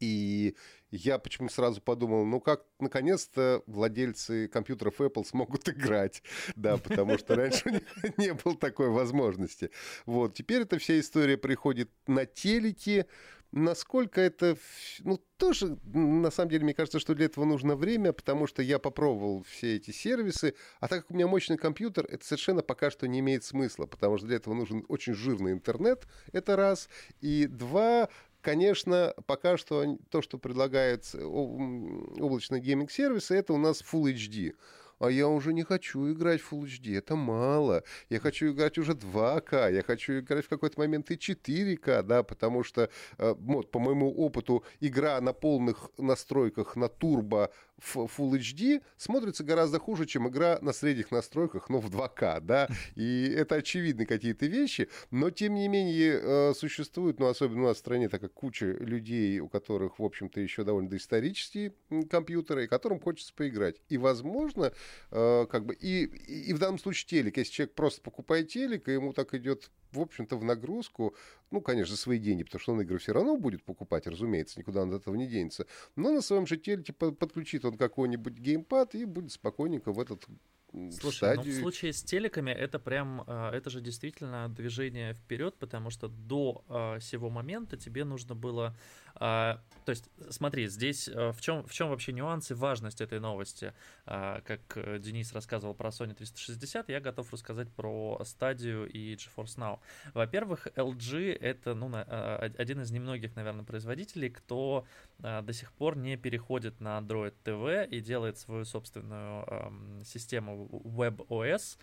И я почему-то сразу подумал, ну как, наконец-то владельцы компьютеров Apple смогут играть, да, потому что раньше не было такой возможности. Вот, теперь эта вся история приходит на телеке, Насколько это, ну, тоже, на самом деле, мне кажется, что для этого нужно время, потому что я попробовал все эти сервисы, а так как у меня мощный компьютер, это совершенно пока что не имеет смысла, потому что для этого нужен очень жирный интернет, это раз, и два, конечно, пока что то, что предлагает облачные гейминг-сервисы, это у нас Full HD а я уже не хочу играть в Full HD, это мало. Я хочу играть уже 2К, я хочу играть в какой-то момент и 4К, да, потому что, э, вот, по моему опыту, игра на полных настройках на турбо в Full HD смотрится гораздо хуже, чем игра на средних настройках, но в 2К, да, и это очевидны какие-то вещи, но тем не менее э, существует, ну, особенно у нас в стране, так как куча людей, у которых, в общем-то, еще довольно доисторические компьютеры, которым хочется поиграть. И, возможно, э, как бы, и, и в данном случае телек, если человек просто покупает телек, и ему так идет в общем-то, в нагрузку, ну, конечно, свои деньги, потому что он игры все равно будет покупать, разумеется, никуда он от этого не денется, но на своем же теле типа, подключит он какой-нибудь геймпад и будет спокойненько в этот Слушай, стадию. ну в случае с телеками это прям, а, это же действительно движение вперед, потому что до а, сего момента тебе нужно было а, то есть, смотри, здесь а, в чем, в чем вообще нюансы, важность этой новости? А, как э, Денис рассказывал про Sony 360, я готов рассказать про стадию и GeForce Now. Во-первых, LG это ну, а, один из немногих, наверное, производителей, кто а, до сих пор не переходит на Android TV и делает свою собственную систему WebOS.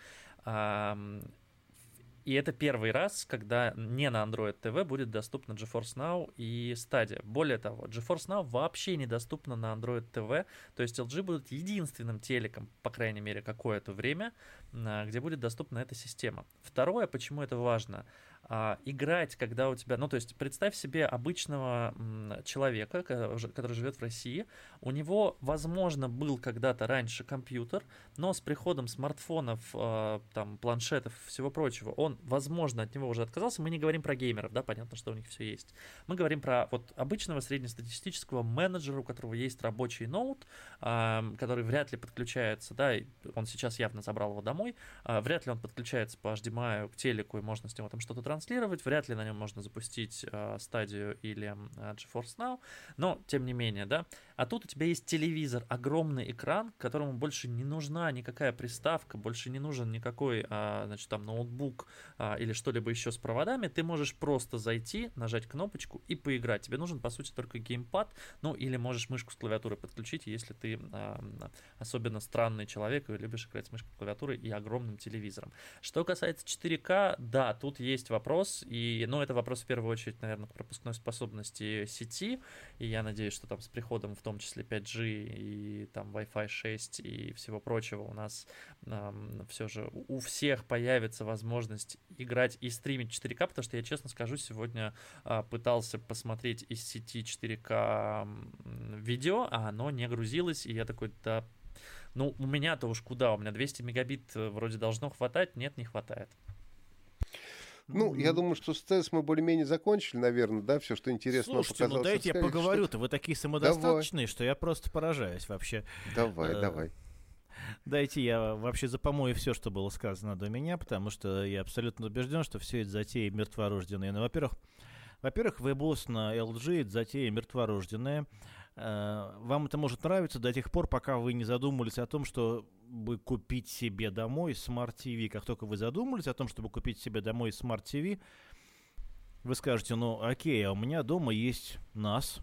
А, и это первый раз, когда не на Android TV будет доступна GeForce Now и Stadia. Более того, GeForce Now вообще недоступна на Android TV, то есть LG будет единственным телеком, по крайней мере, какое-то время, где будет доступна эта система. Второе, почему это важно. А, играть, когда у тебя, ну то есть представь себе обычного человека, который живет в России, у него, возможно, был когда-то раньше компьютер, но с приходом смартфонов, а, там, планшетов всего прочего, он, возможно, от него уже отказался. Мы не говорим про геймеров, да, понятно, что у них все есть. Мы говорим про вот обычного среднестатистического менеджера, у которого есть рабочий ноут, а, который вряд ли подключается, да, он сейчас явно забрал его домой, вряд ли он подключается по HDMI к телеку и можно с него там что-то транслировать. Вряд ли на нем можно запустить э, стадию или э, GeForce Now, но тем не менее, да. А тут у тебя есть телевизор, огромный экран, которому больше не нужна никакая приставка, больше не нужен никакой, э, значит, там ноутбук э, или что-либо еще с проводами. Ты можешь просто зайти, нажать кнопочку и поиграть. Тебе нужен, по сути, только геймпад, ну или можешь мышку с клавиатурой подключить, если ты э, особенно странный человек и любишь играть с мышкой клавиатурой и огромным телевизором. Что касается 4К, да, тут есть вопрос, и, ну, это вопрос в первую очередь, наверное, к пропускной способности сети, и я надеюсь, что там с приходом в том числе 5G и там Wi-Fi 6 и всего прочего у нас эм, все же у всех появится возможность играть и стримить 4К, потому что я честно скажу, сегодня э, пытался посмотреть из сети 4К видео, а оно не грузилось, и я такой, да, ну, у меня-то уж куда, у меня 200 мегабит э, вроде должно хватать, нет, не хватает. Ну, я думаю, что с ТЭС мы более-менее закончили, наверное, да, все, что интересно Слушайте, ну дайте я поговорю-то, вы такие самодостаточные, Давай. что я просто поражаюсь вообще. Давай, э, давай. Дайте я вообще запомою все, что было сказано до меня, потому что я абсолютно убежден, что все это затеи мертворожденные. Ну, во-первых, во-первых, вебос на LG это затея мертворожденная. Э, вам это может нравиться до тех пор, пока вы не задумались о том, чтобы купить себе домой Smart TV. Как только вы задумались о том, чтобы купить себе домой Smart TV, вы скажете, ну окей, а у меня дома есть NAS,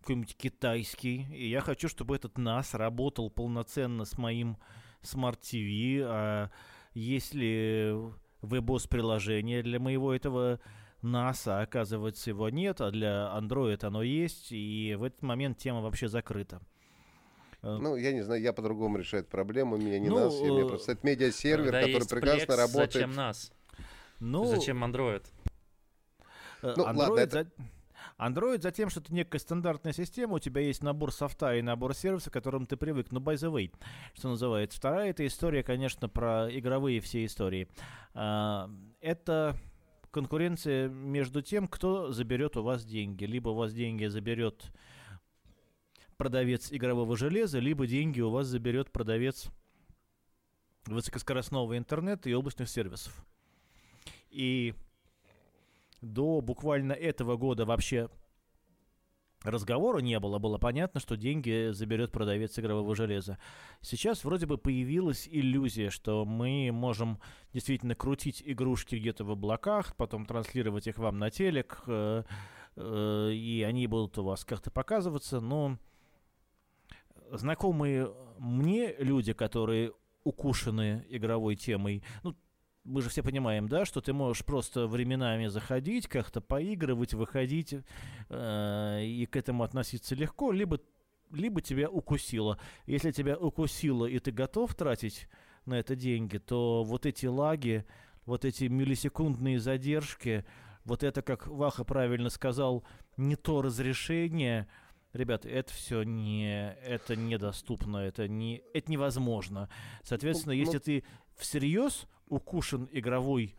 какой-нибудь китайский, и я хочу, чтобы этот NAS работал полноценно с моим Smart TV. А если WebOS приложение для моего этого NASA, оказывается, его нет, а для Android оно есть, и в этот момент тема вообще закрыта. Э, ну, я не знаю, я по-другому решаю проблему. У меня не ну, NAS, я, мне просто это медиасервер, который прекрасно Plex, работает. Зачем NAS? Ну, зачем Android? Э, ну, Android, ладно, это... Android за тем, что это некая стандартная система, у тебя есть набор софта и набор сервисов, к которым ты привык. Ну, by the way, что называется. Вторая это история, конечно, про игровые все истории. А, это конкуренция между тем, кто заберет у вас деньги. Либо у вас деньги заберет продавец игрового железа, либо деньги у вас заберет продавец высокоскоростного интернета и облачных сервисов. И до буквально этого года вообще разговора не было, было понятно, что деньги заберет продавец игрового железа. Сейчас вроде бы появилась иллюзия, что мы можем действительно крутить игрушки где-то в облаках, потом транслировать их вам на телек, э, э, и они будут у вас как-то показываться, но знакомые мне люди, которые укушены игровой темой, ну, мы же все понимаем, да, что ты можешь просто временами заходить, как-то поигрывать, выходить э, и к этому относиться легко, либо, либо тебя укусило. Если тебя укусило и ты готов тратить на это деньги, то вот эти лаги, вот эти миллисекундные задержки, вот это, как Ваха правильно сказал, не то разрешение, ребята, это все не, это недоступно, это не, это невозможно. Соответственно, ну, если ну ты всерьез укушен игровой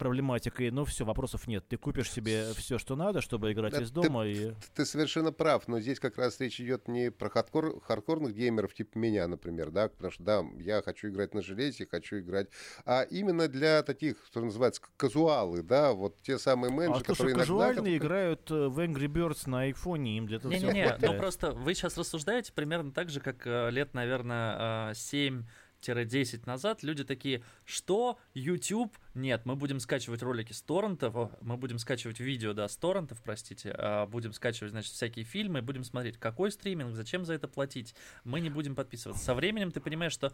проблематикой, но все, вопросов нет. Ты купишь себе все, что надо, чтобы играть да, из дома. Ты, и... ты совершенно прав, но здесь как раз речь идет не про хардкор, хардкорных геймеров типа меня, например, да, потому что, да, я хочу играть на железе, хочу играть, а именно для таких, что называется, казуалы, да, вот те самые менеджеры, а которые иногда... казуальные играют э, в Angry Birds на айфоне, им для этого Не-не-не, ну просто вы сейчас рассуждаете примерно так же, как э, лет, наверное, 7 э, 10 назад люди такие, что YouTube? Нет, мы будем скачивать ролики с торрентов, мы будем скачивать видео, да, с торрентов, простите, а будем скачивать, значит, всякие фильмы, будем смотреть, какой стриминг, зачем за это платить, мы не будем подписываться. Со временем ты понимаешь, что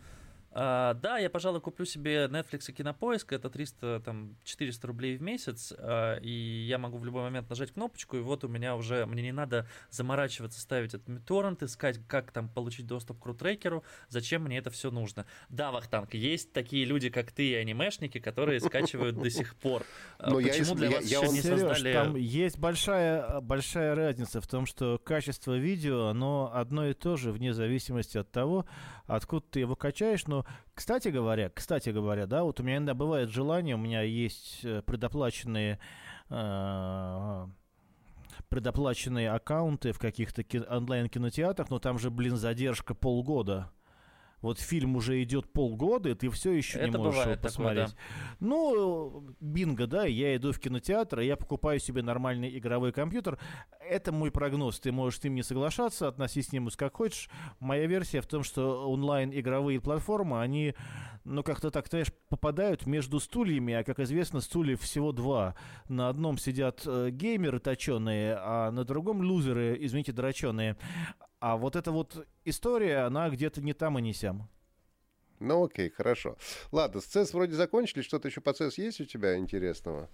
А, да, я, пожалуй, куплю себе Netflix и Кинопоиск, это 300, там, 400 рублей в месяц, а, и я могу в любой момент нажать кнопочку, и вот у меня уже, мне не надо заморачиваться, ставить этот торрент, искать, как там получить доступ к рутрекеру, зачем мне это все нужно. Да, Вахтанг, есть такие люди, как ты и анимешники, которые скачивают до сих пор. А Но Почему для вас еще не создали... Там есть большая, большая разница в том, что качество видео, оно одно и то же, вне зависимости от того, откуда ты его качаешь, но кстати говоря, кстати говоря, да, вот у меня иногда бывает желание, у меня есть э, предоплаченные э, предоплаченные аккаунты в каких-то онлайн-кинотеатрах, но там же, блин, задержка полгода вот фильм уже идет полгода, и ты все еще Это не можешь его посмотреть. Такое, да. Ну, бинго, да, я иду в кинотеатр, я покупаю себе нормальный игровой компьютер. Это мой прогноз. Ты можешь с ним не соглашаться, относись к нему как хочешь. Моя версия в том, что онлайн-игровые платформы, они, ну, как-то так, знаешь, попадают между стульями, а, как известно, стульев всего два. На одном сидят э, геймеры точеные, а на другом лузеры, извините, дроченые. А вот эта вот история, она где-то не там и не сям. Ну окей, хорошо. Ладно, с CES вроде закончили. Что-то еще по CES есть у тебя интересного?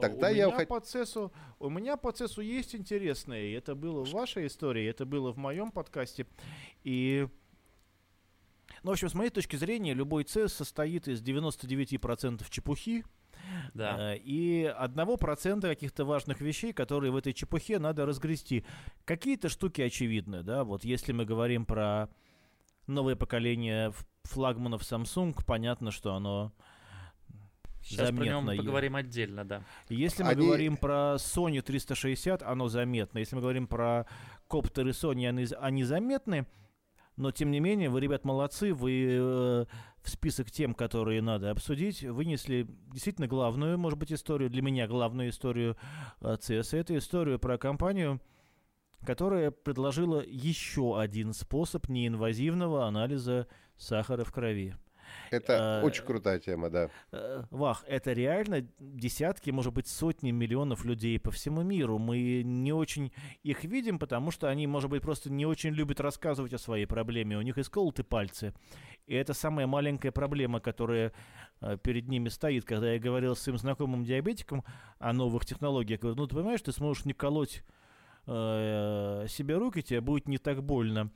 Тогда у я меня по CES, у меня по CES есть интересное. Это было в вашей истории, это было в моем подкасте. И ну, в общем, с моей точки зрения, любой CES состоит из 99% чепухи, да. Э, и одного процента каких-то важных вещей, которые в этой чепухе надо разгрести. Какие-то штуки очевидны, да, вот если мы говорим про новое поколение флагманов Samsung, понятно, что оно Сейчас заметно. про него поговорим отдельно, да. Если мы они... говорим про Sony 360, оно заметно. Если мы говорим про коптеры Sony, они, они заметны. Но, тем не менее, вы, ребят, молодцы. Вы э, в список тем, которые надо обсудить, вынесли действительно главную, может быть, историю, для меня главную историю. Э, Это историю про компанию, которая предложила еще один способ неинвазивного анализа сахара в крови. Это а, очень крутая тема, да. Э, вах, это реально десятки, может быть, сотни миллионов людей по всему миру. Мы не очень их видим, потому что они, может быть, просто не очень любят рассказывать о своей проблеме. У них исколоты пальцы. И это самая маленькая проблема, которая э, перед ними стоит. Когда я говорил с своим знакомым диабетиком о новых технологиях, говорю, ну ты понимаешь, ты сможешь не колоть э, себе руки, тебе будет не так больно.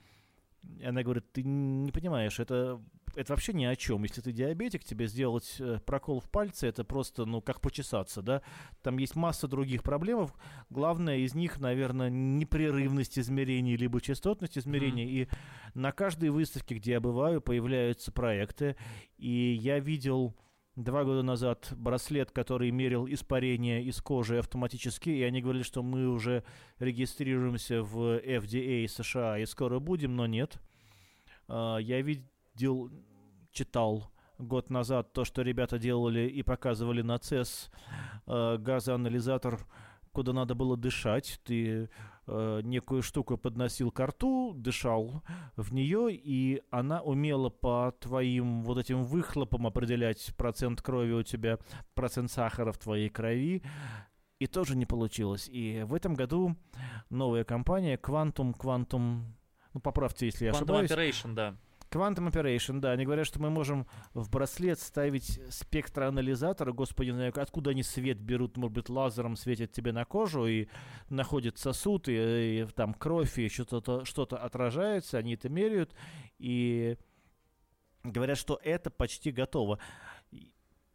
И она говорит, ты не понимаешь, это это вообще ни о чем. Если ты диабетик, тебе сделать э, прокол в пальце, это просто, ну, как почесаться, да. Там есть масса других проблем. Главное из них, наверное, непрерывность измерений, либо частотность измерений. Mm-hmm. И на каждой выставке, где я бываю, появляются проекты. И я видел два года назад браслет, который мерил испарение из кожи автоматически, и они говорили, что мы уже регистрируемся в FDA США и скоро будем, но нет. А, я видел читал год назад то, что ребята делали и показывали на CES э, газоанализатор, куда надо было дышать. Ты э, некую штуку подносил к рту, дышал в нее, и она умела по твоим вот этим выхлопам определять процент крови у тебя, процент сахара в твоей крови. И тоже не получилось. И в этом году новая компания Quantum, Quantum, ну поправьте, если я Quantum ошибаюсь. Operation, да Quantum Operation, да, они говорят, что мы можем в браслет ставить спектроанализатор, господи, знаю, откуда они свет берут, может быть, лазером светят тебе на кожу и находят сосуд, и, и там кровь, и что-то что отражается, они это меряют, и говорят, что это почти готово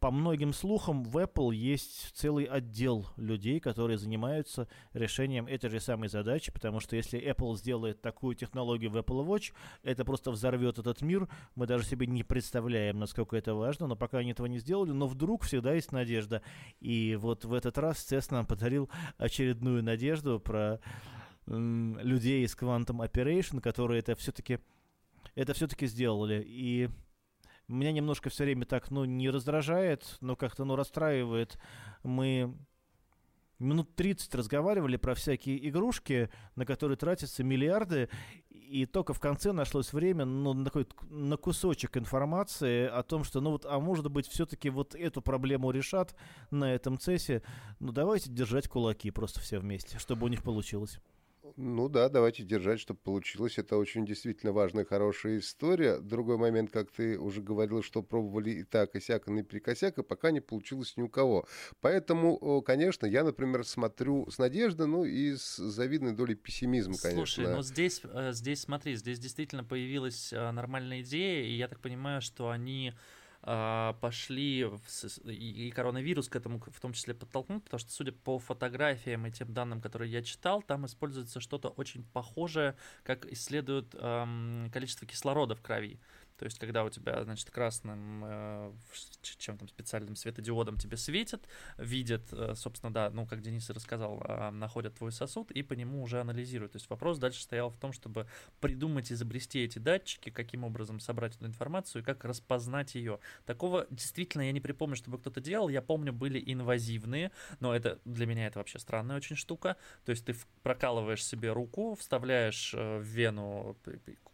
по многим слухам, в Apple есть целый отдел людей, которые занимаются решением этой же самой задачи, потому что если Apple сделает такую технологию в Apple Watch, это просто взорвет этот мир. Мы даже себе не представляем, насколько это важно, но пока они этого не сделали, но вдруг всегда есть надежда. И вот в этот раз CES нам подарил очередную надежду про людей из Quantum Operation, которые это все-таки это все-таки сделали. И меня немножко все время так, ну, не раздражает, но как-то, ну, расстраивает. Мы минут 30 разговаривали про всякие игрушки, на которые тратятся миллиарды, и только в конце нашлось время ну, на, такой, на кусочек информации о том, что, ну вот, а может быть, все-таки вот эту проблему решат на этом цессе. Ну, давайте держать кулаки просто все вместе, чтобы у них получилось. Ну да, давайте держать, чтобы получилось. Это очень действительно важная, хорошая история. Другой момент, как ты уже говорил, что пробовали и так, и сяк, и наперекосяк, и пока не получилось ни у кого. Поэтому, конечно, я, например, смотрю с надеждой, ну и с завидной долей пессимизма, конечно. Слушай, ну здесь, э, здесь смотри, здесь действительно появилась э, нормальная идея, и я так понимаю, что они а, пошли и коронавирус к этому в том числе подтолкнул, потому что, судя по фотографиям и тем данным, которые я читал, там используется что-то очень похожее, как исследуют количество кислорода в крови. То есть, когда у тебя, значит, красным э, чем там специальным светодиодом тебе светят, видят, э, собственно, да, ну, как Денис и рассказал, э, находят твой сосуд и по нему уже анализируют. То есть вопрос дальше стоял в том, чтобы придумать, изобрести эти датчики, каким образом собрать эту информацию и как распознать ее. Такого действительно я не припомню, чтобы кто-то делал. Я помню, были инвазивные, но это для меня это вообще странная очень штука. То есть ты прокалываешь себе руку, вставляешь в вену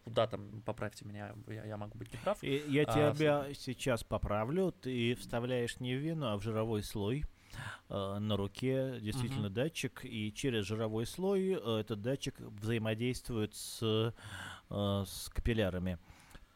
куда там, поправьте меня, я, я могу быть неправ. И, я а, тебя в... сейчас поправлю, ты вставляешь не в вену, а в жировой слой э, на руке действительно uh-huh. датчик, и через жировой слой э, этот датчик взаимодействует с, э, с капиллярами.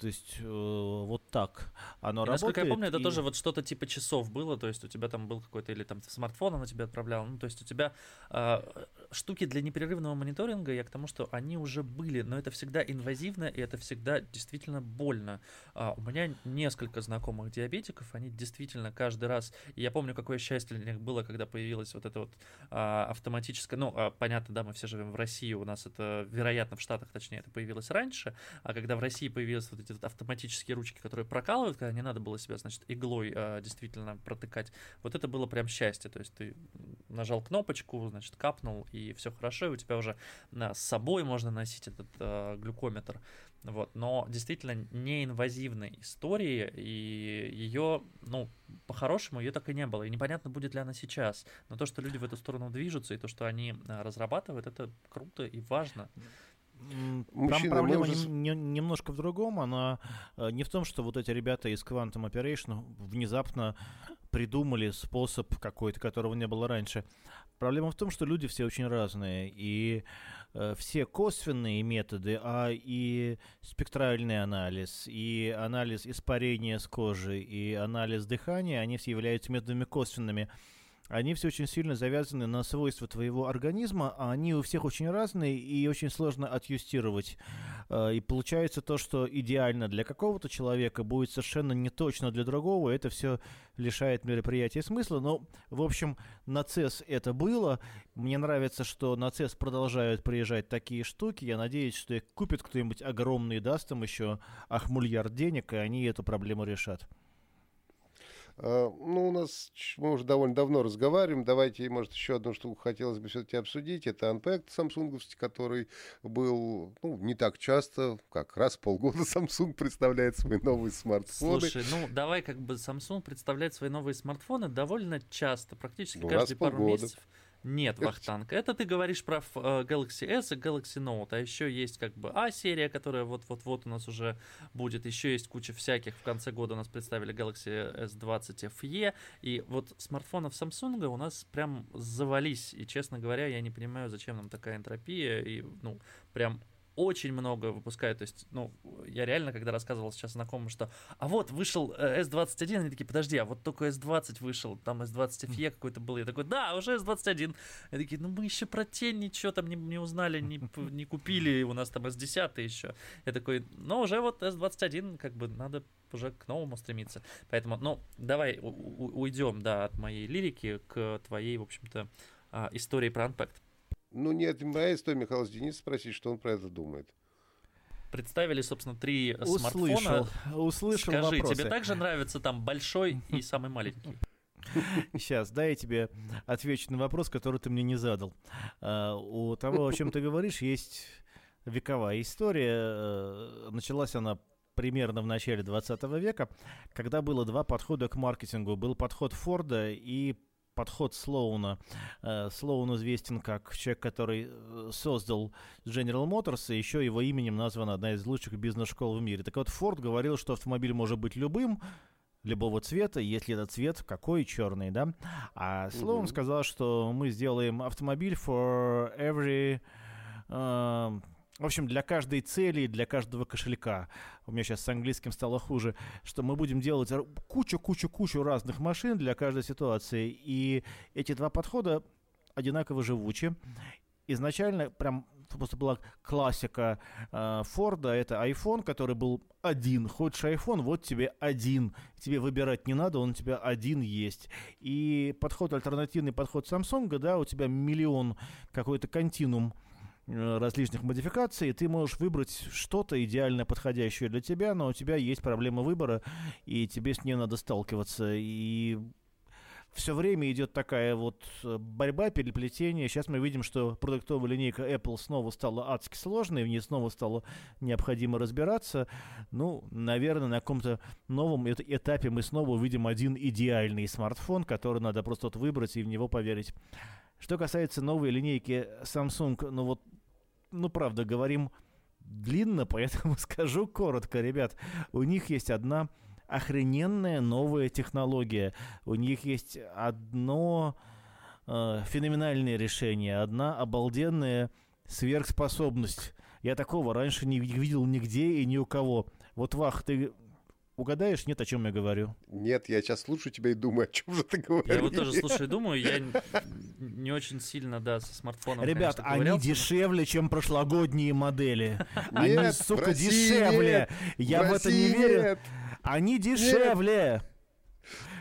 То есть э, вот так оно и, работает. Насколько я помню, это и... тоже вот что-то типа часов было, то есть у тебя там был какой-то, или там смартфон на тебя отправлял, ну то есть у тебя э, штуки для непрерывного мониторинга, я к тому, что они уже были, но это всегда инвазивно, и это всегда действительно больно. А, у меня несколько знакомых диабетиков, они действительно каждый раз, и я помню, какое счастье для них было, когда появилась вот эта вот а, автоматическая, ну, а, понятно, да, мы все живем в России, у нас это, вероятно, в Штатах, точнее, это появилось раньше, а когда в России появились вот эти вот автоматические ручки, которые прокалывают, когда не надо было себя, значит, иглой а, действительно протыкать, вот это было прям счастье, то есть ты нажал кнопочку, значит, капнул, и все хорошо, и у тебя уже а, с собой можно носить этот а, глюкометр, вот, но действительно неинвазивной истории, и ее, ну, по-хорошему, ее так и не было, и непонятно, будет ли она сейчас, но то, что люди в эту сторону движутся, и то, что они а, разрабатывают, это круто и важно. Мужчина, Там проблема уже... не, не, немножко в другом. Она э, не в том, что вот эти ребята из Quantum Operation внезапно придумали способ какой-то, которого не было раньше. Проблема в том, что люди все очень разные, и э, все косвенные методы, а и спектральный анализ, и анализ испарения с кожи, и анализ дыхания, они все являются методами косвенными они все очень сильно завязаны на свойства твоего организма, а они у всех очень разные и очень сложно отъюстировать. Э, и получается то, что идеально для какого-то человека будет совершенно не точно для другого. Это все лишает мероприятия смысла. Но, в общем, на CES это было. Мне нравится, что на CES продолжают приезжать такие штуки. Я надеюсь, что их купит кто-нибудь огромный, даст им еще ахмульярд денег, и они эту проблему решат. А, ну, у нас мы уже довольно давно разговариваем. Давайте, может, еще одну штуку хотелось бы все-таки обсудить. Это Unpacked самсунговский, который был ну, не так часто, как раз полгода Samsung представляет свои новые смартфоны. Слушай, ну давай как бы Samsung представляет свои новые смартфоны довольно часто, практически ну, каждые пару полгода. месяцев. Нет, Вахтанг. Это ты говоришь про э, Galaxy S и Galaxy Note. А еще есть как бы А-серия, которая вот-вот-вот у нас уже будет. Еще есть куча всяких. В конце года у нас представили Galaxy S20 FE. И вот смартфонов Samsung у нас прям завались. И, честно говоря, я не понимаю, зачем нам такая энтропия. И, ну, прям очень много выпускают. То есть, ну, я реально, когда рассказывал сейчас знакомым, что а вот вышел S21, э, они такие, подожди, а вот только S20 вышел, там S20 FE какой-то был. Я такой, да, уже S21. Они такие, ну мы еще про тень ничего там не, не узнали, не, не купили, у нас там S10 еще. Я такой, ну уже вот S21, как бы надо уже к новому стремиться. Поэтому, ну, давай уйдем, да, от моей лирики к твоей, в общем-то, а, истории про Unpacked. Ну, нет, моя история Михаила Денис спросить, что он про это думает. Представили, собственно, три услышал, смартфона. Услышал Скажи, вопросы. тебе также нравится там большой и самый маленький? Сейчас, дай я тебе отвечу на вопрос, который ты мне не задал. А, у того, о чем ты говоришь, есть вековая история. Э, началась она примерно в начале 20 века, когда было два подхода к маркетингу. Был подход Форда и подход Слоуна. Э, Слоун известен как человек, который э, создал General Motors, и еще его именем названа одна из лучших бизнес-школ в мире. Так вот, Форд говорил, что автомобиль может быть любым, любого цвета, если этот цвет какой черный, да? А Слоун mm-hmm. сказал, что мы сделаем автомобиль for every э, в общем, для каждой цели, для каждого кошелька. У меня сейчас с английским стало хуже, что мы будем делать кучу-кучу-кучу разных машин для каждой ситуации. И эти два подхода одинаково живучи. Изначально прям просто была классика э, Форда, это iPhone, который был один. Хочешь iPhone, вот тебе один. Тебе выбирать не надо, он у тебя один есть. И подход, альтернативный подход Samsung, да, у тебя миллион какой-то континуум различных модификаций, ты можешь выбрать что-то идеально подходящее для тебя, но у тебя есть проблема выбора, и тебе с ней надо сталкиваться. И все время идет такая вот э, борьба, переплетение. Сейчас мы видим, что продуктовая линейка Apple снова стала адски сложной, в ней снова стало необходимо разбираться. Ну, наверное, на каком-то новом этапе мы снова увидим один идеальный смартфон, который надо просто вот выбрать и в него поверить. Что касается новой линейки Samsung, ну вот ну, правда, говорим длинно, поэтому скажу коротко, ребят. У них есть одна охрененная новая технология. У них есть одно э, феноменальное решение, одна обалденная сверхспособность. Я такого раньше не видел нигде и ни у кого. Вот, Вах, ты Угадаешь, нет, о чем я говорю? Нет, я сейчас слушаю тебя и думаю, о чем же ты говоришь. Я вот тоже слушаю и думаю, я не очень сильно, да, со смартфоном, Ребят, конечно, они дешевле, чем прошлогодние модели. Они, сука, в России дешевле. нет. Я в, В это не верю. нет. Они дешевле.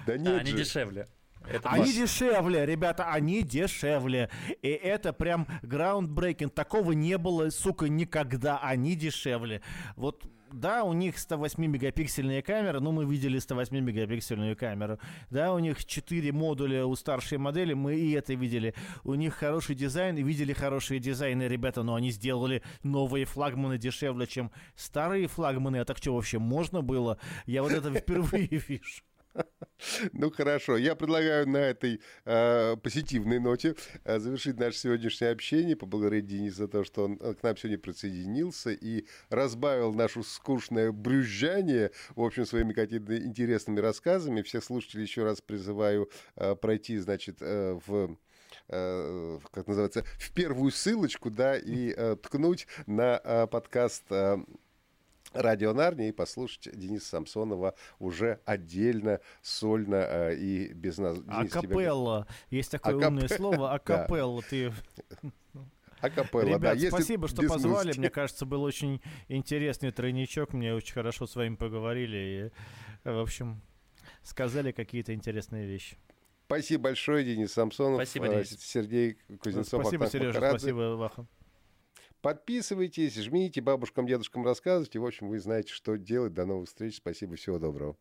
Да Да, нет они же. дешевле. Это Они факт. дешевле, ребята, они дешевле. И это прям groundbreaking. Такого не было, сука, никогда. Они дешевле. Вот да, у них 108-мегапиксельная камера, ну, мы видели 108-мегапиксельную камеру. Да, у них 4 модуля у старшей модели, мы и это видели. У них хороший дизайн, видели хорошие дизайны, ребята, но они сделали новые флагманы дешевле, чем старые флагманы. А так что вообще можно было? Я вот это впервые вижу. Ну хорошо, я предлагаю на этой э, позитивной ноте э, завершить наше сегодняшнее общение, поблагодарить Дениса за то, что он к нам сегодня присоединился и разбавил наше скучное брюзжание, в общем, своими какими-то интересными рассказами. Всех слушателей еще раз призываю э, пройти, значит, э, в э, как называется, в первую ссылочку, да, и э, ткнуть на э, подкаст э, Радио Нарния и послушать Дениса Самсонова уже отдельно, сольно э, и без нас. Денис, тебя- Акапелла. Есть такое Акап- умное слово. Акапелла. Ты Акапелла, да. Ребят, если спасибо, что позвали. музыки. Мне кажется, был очень интересный тройничок. Мне очень хорошо с вами поговорили. И, в общем, сказали какие-то интересные вещи. Спасибо большое, Денис Самсонов. Спасибо, э, Денис. Сергей Кузнецов. спасибо, Ахтанг Сережа. Спасибо, Ваха. Подписывайтесь, жмите бабушкам, дедушкам, рассказывайте. В общем, вы знаете, что делать. До новых встреч. Спасибо, всего доброго.